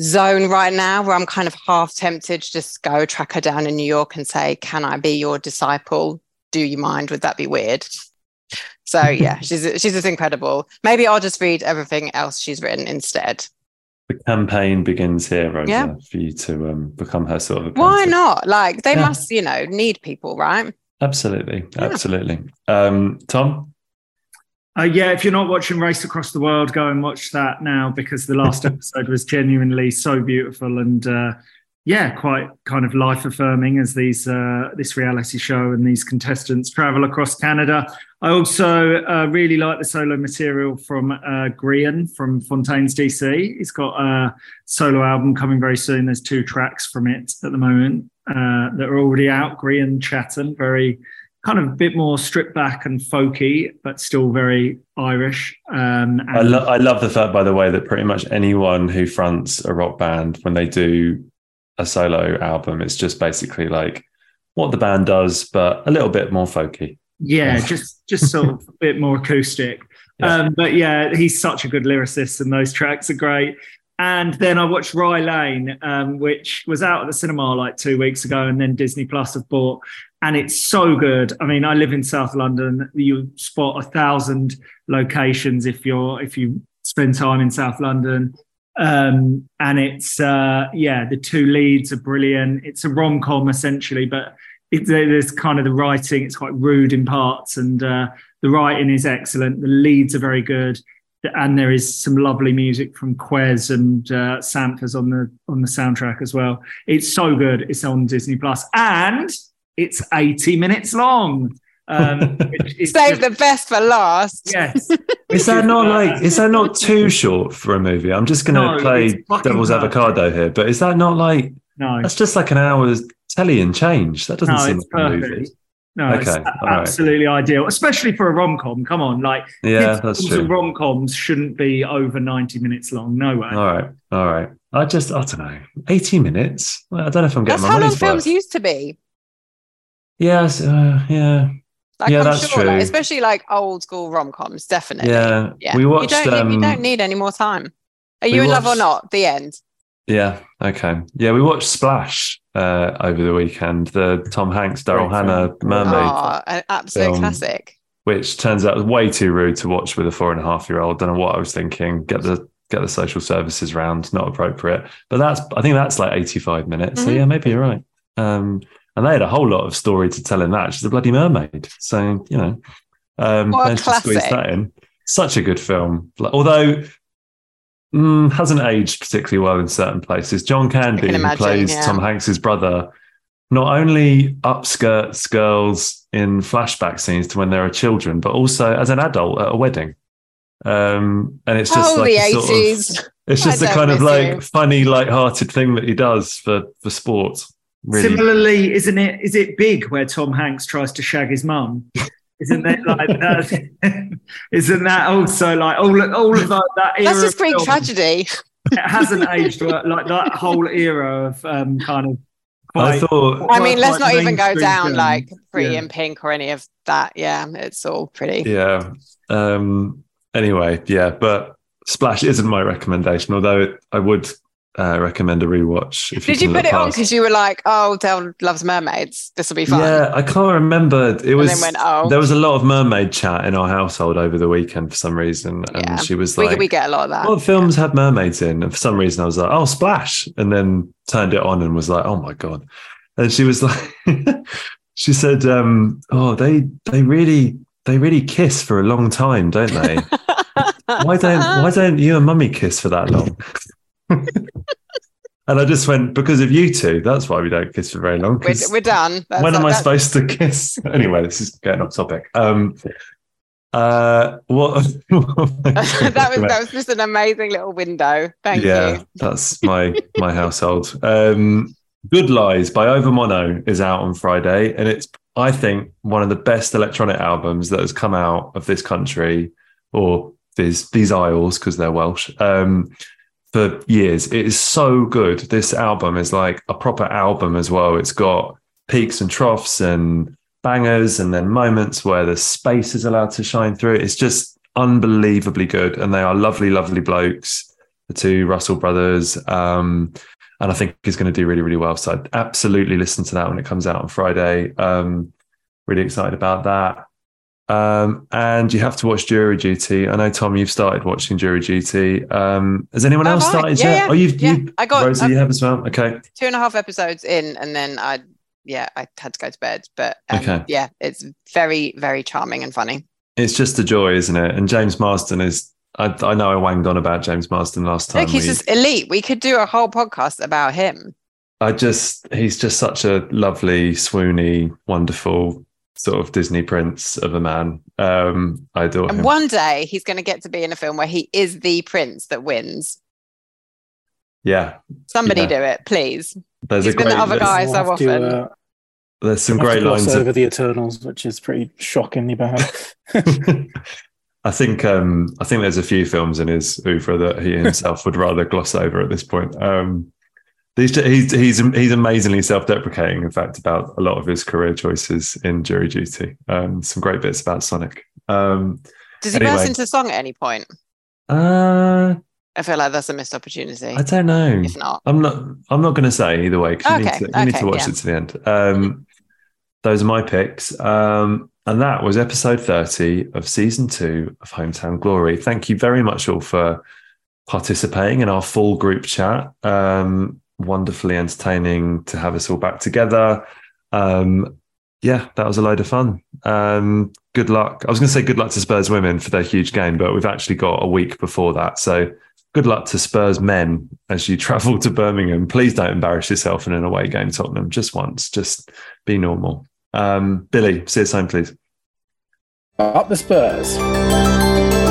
zone right now where i'm kind of half tempted to just go track her down in new york and say can i be your disciple do you mind would that be weird so yeah she's she's just incredible maybe i'll just read everything else she's written instead the campaign begins here, Rosa, Yeah. for you to um, become her sort of. why not like they Yeah. must you know need people right Absolutely, Yeah. absolutely. Um, Tom, Uh, yeah, if you're not watching Race Across the World, go and watch that now because the last episode was genuinely so beautiful and uh, yeah, quite kind of life affirming as these uh, this reality show and these contestants travel across Canada. I also uh, really like the solo material from uh, Grian from Fontaines DC. He's got a solo album coming very soon. There's two tracks from it at the moment uh, that are already out. Grian Chatham, very kind of a bit more stripped back and folky, but still very Irish. Um, I, lo- I love the fact, by the way, that pretty much anyone who fronts a rock band when they do a solo album, it's just basically like what the band does, but a little bit more folky. yeah, just just sort of a bit more acoustic. Yeah. Um, but yeah, he's such a good lyricist, and those tracks are great. And then I watched Rye Lane, um, which was out at the cinema like two weeks ago, and then Disney Plus have bought, and it's so good. I mean, I live in South London. You spot a thousand locations if you're if you spend time in South London. Um, and it's uh, yeah, the two leads are brilliant. It's a rom com essentially, but it, there's kind of the writing. It's quite rude in parts, and uh, the writing is excellent. The leads are very good, and there is some lovely music from Quez and uh, Sanfers on the on the soundtrack as well. It's so good. It's on Disney Plus, and it's 80 minutes long. Um, which save just- the best for last yes. Is that not like? Is that not too short for a movie? I'm just going to No, play devil's perfect. avocado here, but is that not like? No, That's just like an hour's telly and change. That doesn't no, seem it's like a movie. Perfect. No, it's Okay, a- all right. absolutely ideal, especially for a rom com. Come on, like Yeah, that's true. Rom coms shouldn't be over 90 minutes long. No way. All right, all right. I just, I don't know, 80 minutes. I don't know if I'm getting That's my how long films worth. used to be. Yes, uh, yeah, Like, Yeah, I'm that's sure, like, true. especially like old school rom coms, definitely. yeah. Yeah. We watched. you don't, need, you um, don't need any more time. Are you in love or not? The end. Yeah. Okay. Yeah, we watched Splash uh, over the weekend. The Tom Hanks, Daryl Great Hannah. Mermaid, Oh, an absolute film. classic. which turns out was way too rude to watch with a four and a half year old. Don't know what I was thinking. Get the get the social services round. Not appropriate. But that's I think that's like eighty five minutes. So Mhm. yeah, maybe you're right. Um, and they had a whole lot of story to tell in that. She's a bloody mermaid. So you know, um, What a managed to squeeze classic. that in. Such a good film. Although. Mm, hasn't aged particularly well in certain places. John Candy, who imagine, plays yeah. Tom Hanks's brother, not only upskirts girls in flashback scenes to when they're children, but also as an adult at a wedding. Um, and it's just oh, like the a sort of- it's just a don't kind of like you. funny, light-hearted thing that he does for for sport. Really, Similarly, isn't it? Is it big where Tom Hanks tries to shag his mum? Isn't that like that? Isn't that also like all all of that, that era? That's just great film, tragedy. It hasn't aged like that whole era of um, kind of. I quite- thought. I mean, let's quite not even go down film. like Pretty Yeah. in Pink or any of that. Yeah, it's all pretty. Yeah. Um, anyway, yeah, but Splash isn't my recommendation, although I would uh, recommend a rewatch. If Did you put it on because you were like, "Oh, Del loves mermaids. This will be fun." Yeah, I can't remember. It was then went, "Oh, there was a lot of mermaid chat in our household over the weekend for some reason, and Yeah. she was like, we get a lot of that." "What films have mermaids in?" And for some reason, I was like, "Oh, Splash," and then turned it on and was like, "Oh my god!" And she was like, she said, um, "Oh, they they really they really kiss for a long time, don't they? why don't why don't you and Mummy kiss for that long?" and I just went because of you two. That's why we don't kiss for very long. we're, we're done. That's- when am I supposed to kiss? anyway, this is getting off topic. Um, uh, what? what am I gonna that was that was just an amazing little window. Thank yeah, you. that's my my household. Um, Good Lies by Overmono is out on Friday, and it's I think one of the best electronic albums that has come out of this country or these these isles because they're Welsh. Um, for years, it is so good. This album is like a proper album as well. It's got peaks and troughs and bangers, and then moments where the space is allowed to shine through. It's just unbelievably good, and they are lovely, lovely blokes. The two Russell brothers. Um, and I think he's going to do really, really well. So I'd absolutely listen to that when it comes out on Friday. Um, really excited about that. Um, and you have to watch Jury Duty. I know Tom, you've started watching Jury Duty. Um, has anyone Oh, else right. started Yeah, yet? yeah. Oh, you've, Yeah, you, I got- Rosie, I've- you have as well. Okay, Two and a half episodes in, and then I, yeah, I had to go to bed. But um, Okay. yeah, it's very, very charming and funny. it's just a joy, isn't it? And James Marsden is. I, I know I wanged on about James Marsden last time. Look, he's we- just elite. We could do a whole podcast about him. I just he's just such a lovely, swoony, wonderful sort of Disney prince of a man. Um, I adore And him. one day he's going to get to be in a film where he is the prince that wins. yeah, Somebody Yeah. do it, please. there's He's a been great. the other there's, guy We'll so have to, often. uh, there's some have to great gloss lines. over Of, the Eternals, which is pretty shockingly bad. I think um, I think there's a few films in his oeuvre that he himself would rather gloss over at this point. Um, he's, he's he's he's amazingly self-deprecating, in fact, about a lot of his career choices in Jury Duty. Um, some great bits about Sonic. Um, Does he anyway. burst into song at any point? uh, I feel like that's a missed opportunity. I don't know. If not, I'm not. I'm not going to say either way because you, Okay, need to, you need to watch yeah. it to the end. Um, those are my picks, um, and that was episode thirty of season two of Hometown Glory. Thank you very much all for participating in our full group chat. Um, wonderfully entertaining to have us all back together. Um, yeah, that was a load of fun. Um, good luck. I was going to say good luck to Spurs women for their huge game, but we've actually got a week before that, so good luck to Spurs men as you travel to Birmingham. Please don't embarrass yourself in an away game, Tottenham, just once. Just be normal. Um, Billie, see us home, please. Up the Spurs.